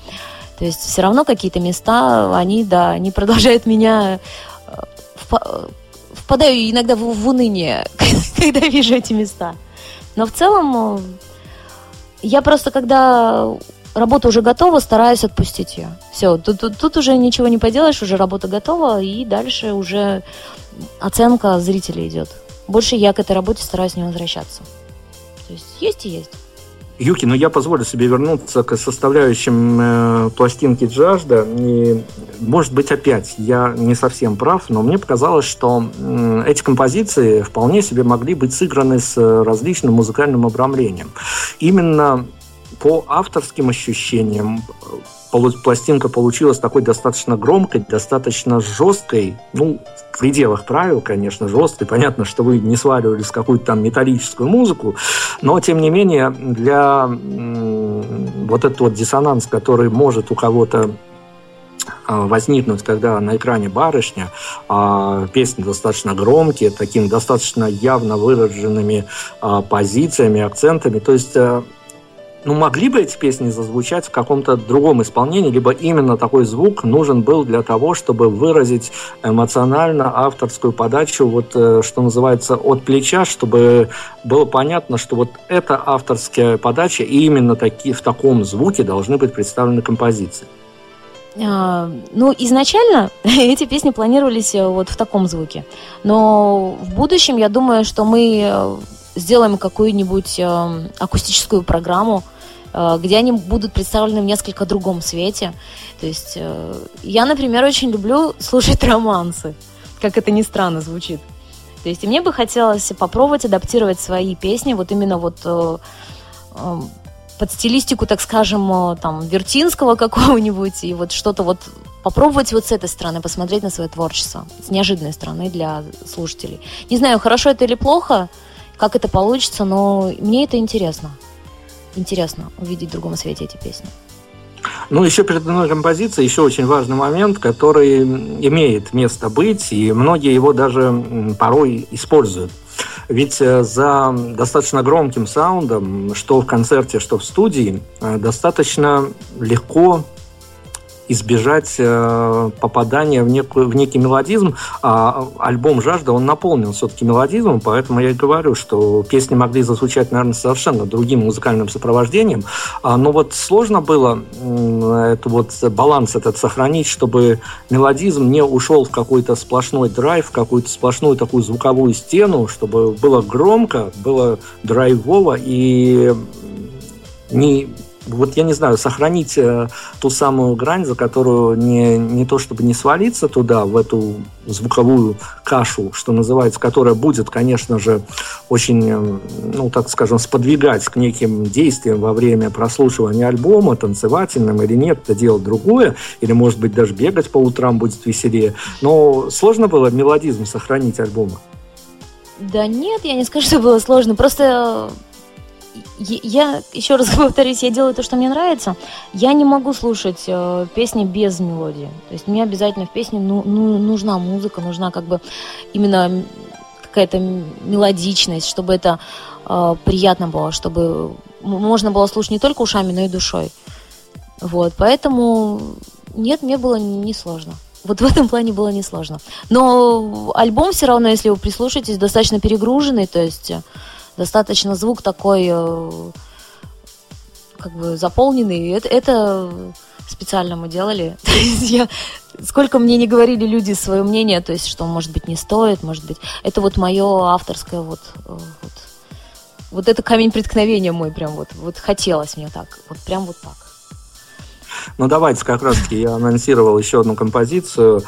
то есть все равно какие-то места, они, да, они продолжают меня э, впадаю иногда в, в уныние, когда вижу эти места. Но в целом я просто, когда работа уже готова, стараюсь отпустить ее. Все, тут, тут, тут уже ничего не поделаешь, уже работа готова, и дальше уже оценка зрителя идет. Больше я к этой работе стараюсь не возвращаться. То есть есть и есть. Юки, ну я позволю себе вернуться к составляющим э, пластинки Джажда. И, может быть, опять я не совсем прав, но мне показалось, что э, эти композиции вполне себе могли быть сыграны с различным музыкальным обрамлением. Именно по авторским ощущениям пластинка получилась такой достаточно громкой, достаточно жесткой, ну, в пределах правил, конечно, жесткой. Понятно, что вы не сваливали с какую-то там металлическую музыку, но, тем не менее, для вот этот вот диссонанс, который может у кого-то а, возникнуть, когда на экране барышня, а песни достаточно громкие, такими достаточно явно выраженными а, позициями, акцентами. То есть э, ну, могли бы эти песни зазвучать в каком-то другом исполнении, либо именно такой звук нужен был для того, чтобы выразить эмоционально авторскую подачу, вот э, что называется, от плеча, чтобы было понятно, что вот эта авторская подача, и именно таки, в таком звуке должны быть представлены композиции. А, ну, изначально эти песни планировались э, вот в таком звуке. Но в будущем, я думаю, что мы э, сделаем какую-нибудь акустическую программу, где они будут представлены в несколько другом свете. То есть э, я, например, очень люблю слушать романсы, как это ни странно звучит. То есть и мне бы хотелось попробовать адаптировать свои песни вот именно вот э, под стилистику, так скажем, там, Вертинского какого-нибудь, и вот что-то вот попробовать вот с этой стороны, посмотреть на свое творчество, с неожиданной стороны для слушателей. Не знаю, хорошо это или плохо, как это получится, но мне это интересно. Интересно увидеть в другом свете эти песни. Ну, еще перед мной композиция, еще очень важный момент, который имеет место быть, и многие его даже порой используют. Ведь э, за достаточно громким саундом, что в концерте, что в студии, э, достаточно легко избежать э, попадания в, некую, в некий мелодизм. А альбом «Жажда», он наполнен все-таки мелодизмом, поэтому я и говорю, что песни могли зазвучать, наверное, совершенно другим музыкальным сопровождением. А, но вот сложно было э, это вот баланс этот сохранить, чтобы мелодизм не ушел в какой-то сплошной драйв, в какую-то сплошную такую звуковую стену, чтобы было громко, было драйвово и не вот я не знаю, сохранить э, ту самую грань, за которую не, не то чтобы не свалиться туда, в эту звуковую кашу, что называется, которая будет, конечно же, очень, э, ну, так скажем, сподвигать к неким действиям во время прослушивания альбома, танцевательным или нет, это дело другое, или, может быть, даже бегать по утрам будет веселее. Но сложно было мелодизм сохранить альбома? Да нет, я не скажу, что было сложно. Просто я еще раз повторюсь, я делаю то, что мне нравится. Я не могу слушать э, песни без мелодии. То есть мне обязательно в песне ну, ну, нужна музыка, нужна как бы именно какая-то мелодичность, чтобы это э, приятно было, чтобы можно было слушать не только ушами, но и душой. Вот, поэтому нет, мне было не сложно. Вот в этом плане было несложно. Но альбом все равно, если вы прислушаетесь, достаточно перегруженный, то есть достаточно звук такой э, как бы заполненный. Это, это специально мы делали. я, сколько мне не говорили люди свое мнение, то есть, что, может быть, не стоит, может быть. Это вот мое авторское вот, э, вот, вот это камень преткновения мой прям вот, вот хотелось мне так, вот прям вот так. Ну, давайте как раз-таки я анонсировал еще одну композицию.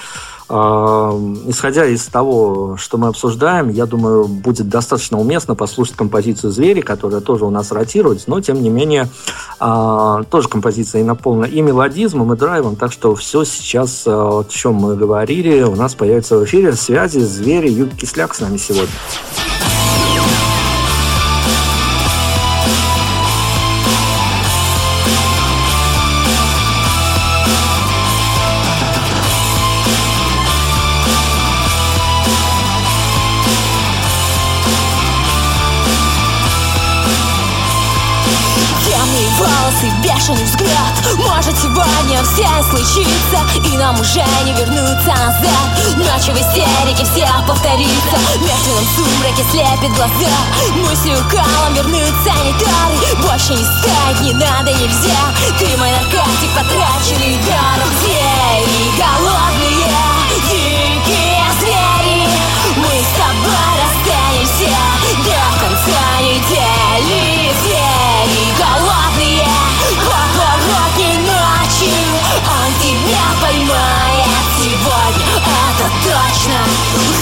Исходя из того, что мы обсуждаем, я думаю, будет достаточно уместно послушать композицию «Звери», которая тоже у нас ротируется, но, тем не менее, а, тоже композиция и наполнена и мелодизмом, и драйвом, так что все сейчас, а, о чем мы говорили, у нас появится в эфире связи «Звери». Юг Кисляк с нами сегодня. Все случится И нам уже не вернуться. Назад Ночью в истерике все повторится. В мертвенном сумраке слепит глаза. Мыслью калом вернутся санитары Больше не стать не надо, нельзя. Ты мой наркотик, потраченный даром Звери голодные, Тебя поймает сегодня Это точно.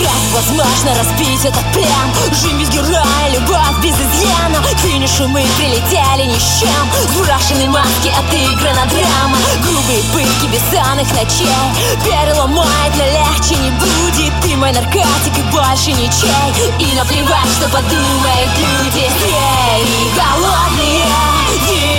Как возможно разбить этот плен Жизнь без героя, любовь без изъяна. К финишу мы прилетели ни с чем. Сброшены маски, отыграна драма. Грубые пытки бессонных ночей. Переломает, но легче не будет. Ты мой наркотик и больше ничей. И наплевать, что подумают люди. Эй, голодные,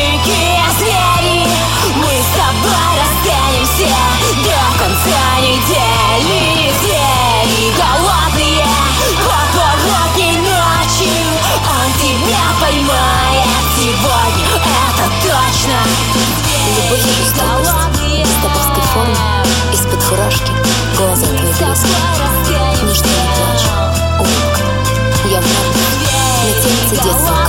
сегодня, это точно Любовь и в стоповской форме Из-под фуражки. Глаза твои близко Ну что, не плачь, улыбка. Я в норме, мне тянется детство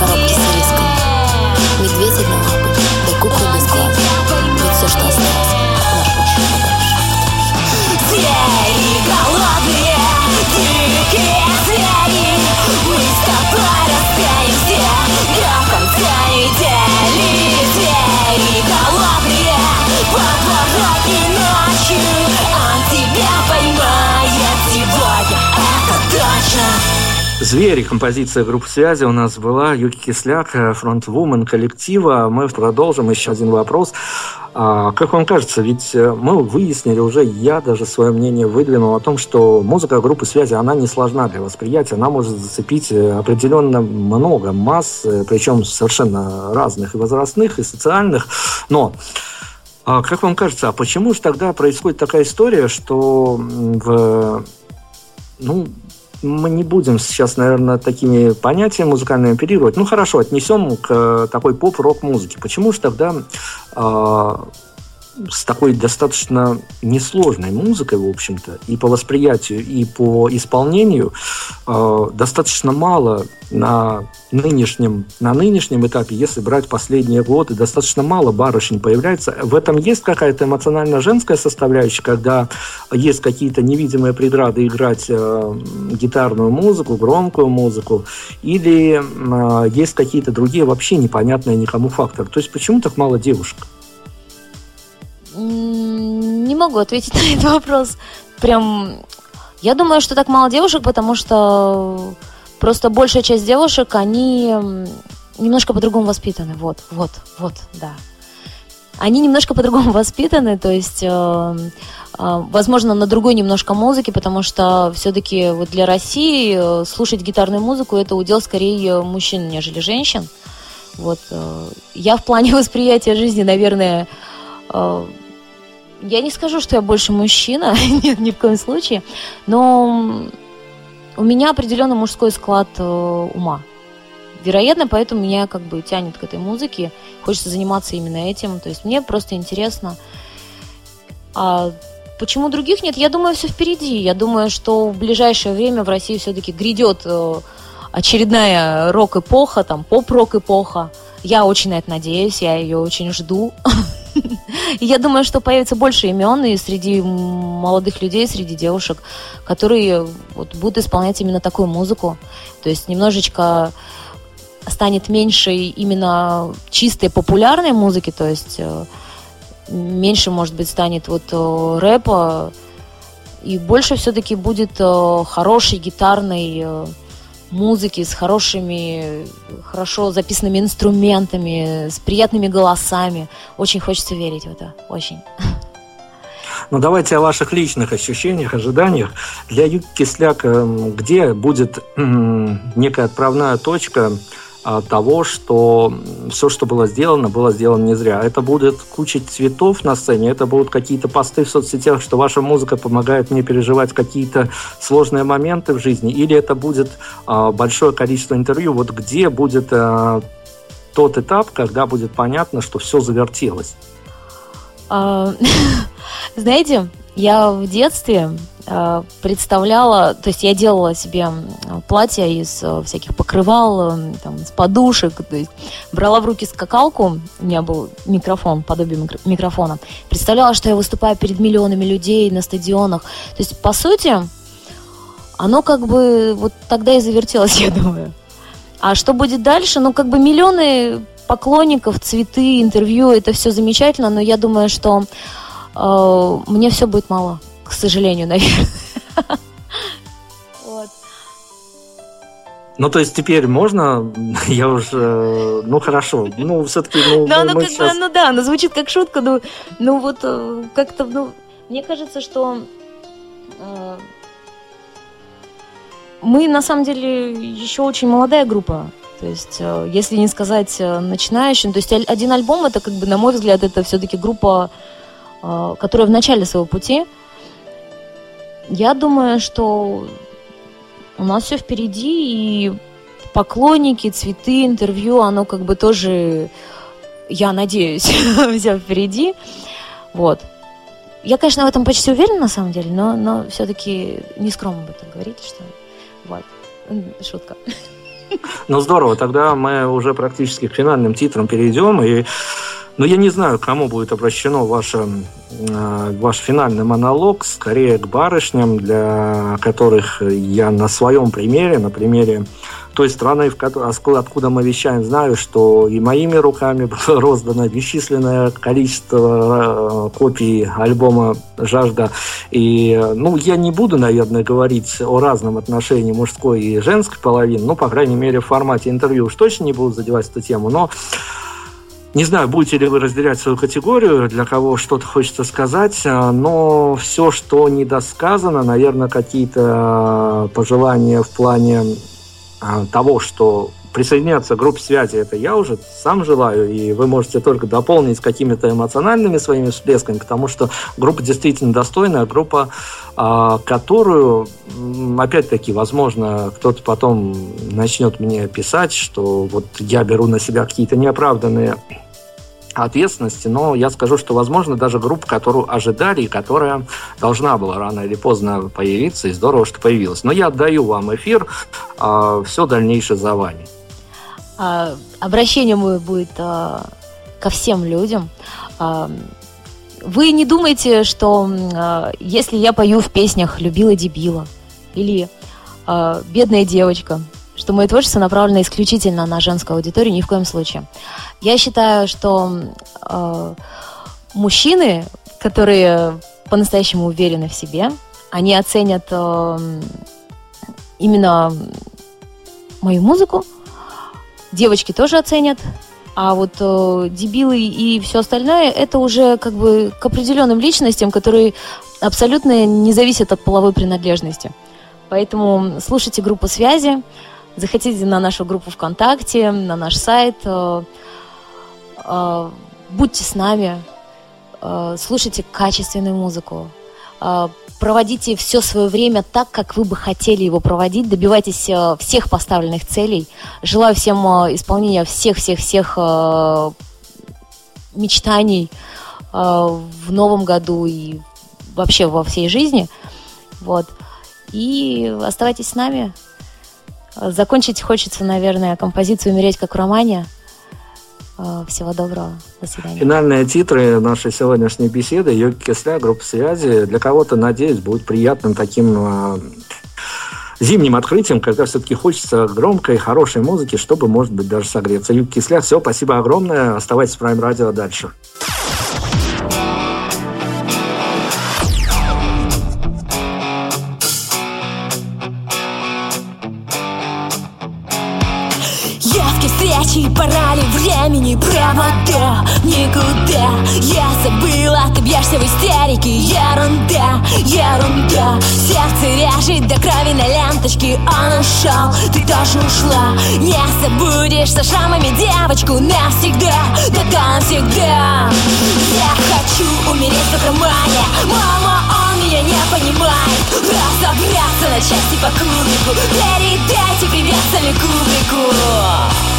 «Звери» композиция группы связи у нас была. Юки Кисляк, фронтвумен коллектива. Мы продолжим. Еще один вопрос. А, как вам кажется, ведь э, мы выяснили уже, я даже свое мнение выдвинул о том, что музыка группы связи, она не сложна для восприятия, она может зацепить э, определенно много масс, э, причем совершенно разных и возрастных, и социальных, но а как вам кажется, а почему же тогда происходит такая история, что в, ну, мы не будем сейчас, наверное, такими понятиями музыкальными оперировать. Ну, хорошо, отнесем к такой поп-рок музыке. Почему же тогда э, с такой достаточно несложной музыкой, в общем-то, и по восприятию, и по исполнению э, достаточно мало на нынешнем, на нынешнем этапе, если брать последние годы, достаточно мало барышень появляется. В этом есть какая-то эмоционально-женская составляющая, когда есть какие-то невидимые преграды играть э, гитарную музыку, громкую музыку, или э, есть какие-то другие вообще непонятные никому факторы. То есть почему так мало девушек? Не могу ответить на этот вопрос. Прям, я думаю, что так мало девушек, потому что просто большая часть девушек, они немножко по-другому воспитаны. Вот, вот, вот, да. Они немножко по-другому воспитаны, то есть, э, э, возможно, на другой немножко музыке, потому что все-таки вот для России э, слушать гитарную музыку это удел скорее мужчин, нежели женщин. Вот, э, я в плане восприятия жизни, наверное, э, я не скажу, что я больше мужчина, нет, ни в коем случае, но у меня определенный мужской склад э, ума. Вероятно, поэтому меня как бы тянет к этой музыке, хочется заниматься именно этим, то есть мне просто интересно. А почему других нет? Я думаю, все впереди. Я думаю, что в ближайшее время в России все-таки грядет э, очередная рок-эпоха, там поп-рок-эпоха. Я очень на это надеюсь, я ее очень жду. И я думаю, что появится больше имен и среди молодых людей, среди девушек, которые вот, будут исполнять именно такую музыку. То есть немножечко станет меньше именно чистой популярной музыки, то есть э, меньше, может быть, станет вот э, рэпа, и больше все-таки будет э, хороший гитарный музыки с хорошими, хорошо записанными инструментами, с приятными голосами. Очень хочется верить в это, очень. Ну, давайте о ваших личных ощущениях, ожиданиях. Для Юки Кисляк, эм, где будет некая отправная точка того, что все, что было сделано, было сделано не зря. Это будет куча цветов на сцене, это будут какие-то посты в соцсетях, что ваша музыка помогает мне переживать какие-то сложные моменты в жизни, или это будет а, большое количество интервью. Вот где будет а, тот этап, когда будет понятно, что все завертелось? Знаете, я в детстве представляла, то есть я делала себе платья из э, всяких покрывал, э, там, с подушек, то есть брала в руки скакалку, у меня был микрофон, подобие микрофона, представляла, что я выступаю перед миллионами людей на стадионах. То есть, по сути, оно как бы вот тогда и завертелось, я думаю. А что будет дальше? Ну, как бы миллионы поклонников, цветы, интервью, это все замечательно, но я думаю, что э, мне все будет мало к сожалению, наверное. Вот. Ну, то есть теперь можно, я уже, ну, хорошо, ну, все-таки, ну, ну, ну, как сейчас... ну, да, ну, звучит как шутка, ну, ну, вот, э, как-то, ну, мне кажется, что э, мы, на самом деле, еще очень молодая группа, то есть, э, если не сказать э, начинающим, то есть один альбом, это, как бы, на мой взгляд, это все-таки группа, э, которая в начале своего пути, я думаю, что у нас все впереди, и поклонники, цветы, интервью, оно как бы тоже, я надеюсь, все впереди. Вот. Я, конечно, в этом почти уверена, на самом деле, но, но все-таки не скромно об этом говорить, что вот. Шутка. Ну здорово, тогда мы уже практически к финальным титрам перейдем. И но я не знаю, кому будет обращено ваше, э, ваш финальный монолог, скорее к барышням, для которых я на своем примере, на примере той страны, откуда мы вещаем, знаю, что и моими руками было роздано бесчисленное количество э, копий альбома «Жажда». И, ну, я не буду, наверное, говорить о разном отношении мужской и женской половины, ну, по крайней мере, в формате интервью уж точно не буду задевать эту тему, но не знаю, будете ли вы разделять свою категорию, для кого что-то хочется сказать, а, но все, что недосказано, наверное, какие-то а, пожелания в плане а, того, что присоединяться к группе связи, это я уже сам желаю, и вы можете только дополнить какими-то эмоциональными своими всплесками, потому что группа действительно достойная, группа, которую, опять-таки, возможно, кто-то потом начнет мне писать, что вот я беру на себя какие-то неоправданные ответственности, но я скажу, что, возможно, даже группа, которую ожидали и которая должна была рано или поздно появиться, и здорово, что появилась. Но я отдаю вам эфир, а все дальнейшее за вами. А, обращение мое будет а, ко всем людям. А, вы не думайте, что а, если я пою в песнях «Любила дебила» или а, «Бедная девочка», что мое творчество направлено исключительно на женскую аудиторию, ни в коем случае. Я считаю, что э, мужчины, которые по-настоящему уверены в себе, они оценят э, именно мою музыку, девочки тоже оценят, а вот э, дебилы и все остальное это уже как бы к определенным личностям, которые абсолютно не зависят от половой принадлежности. Поэтому слушайте группу связи, Заходите на нашу группу ВКонтакте, на наш сайт. Э, э, будьте с нами, э, слушайте качественную музыку, проводите все свое время так, как вы бы хотели его проводить, добивайтесь всех поставленных целей. Желаю всем исполнения всех-всех-всех мечтаний в новом году и вообще во всей жизни. Вот. И оставайтесь с нами. Закончить хочется, наверное, композицию «Умереть как в романе». Э, всего доброго. До свидания. Финальные титры нашей сегодняшней беседы Йоги Кисля, группа связи. Для кого-то, надеюсь, будет приятным таким э, зимним открытием, когда все-таки хочется громкой, хорошей музыки, чтобы, может быть, даже согреться. Юг Кисля, все, спасибо огромное. Оставайтесь в Prime Radio дальше. Встречи порали времени провода. Никуда. Я забыла, ты бьешься в истерике. Ерунда, ерунда. Сердце режет до крови на ленточке Он ушел, ты тоже ушла. Не забудешь со шрамами девочку Навсегда, да навсегда Я хочу умереть как романе Мама, он меня не понимает. Разобраться на части по кубику. Передайте привет Стэнли Кубрику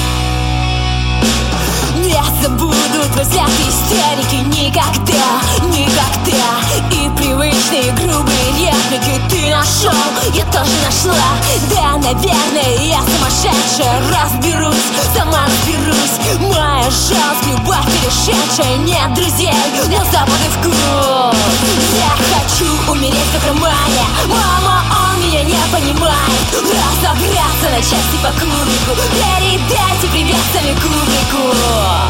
не забуду твой взгляд истерики. Никогда, никогда. И привычные грубые реплики ты нашел. Я тоже нашла. Да, наверное, я сумасшедшая. Разберусь, сама разберусь. Моя жалость, любовь перешедшая Нет друзей, но и вкус. Я хочу умереть как романе Мама, он меня не понимает. Разобраться на части по кубику. Передайте привет Стэнли Кубрику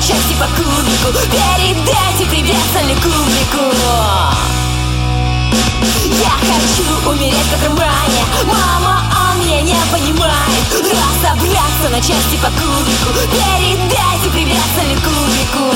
части по кубику, Передайте привет соликурнику Я хочу умереть как Романе. Мама, он меня не понимает. Разобраться на части по кубику, Передайте привет соликурнику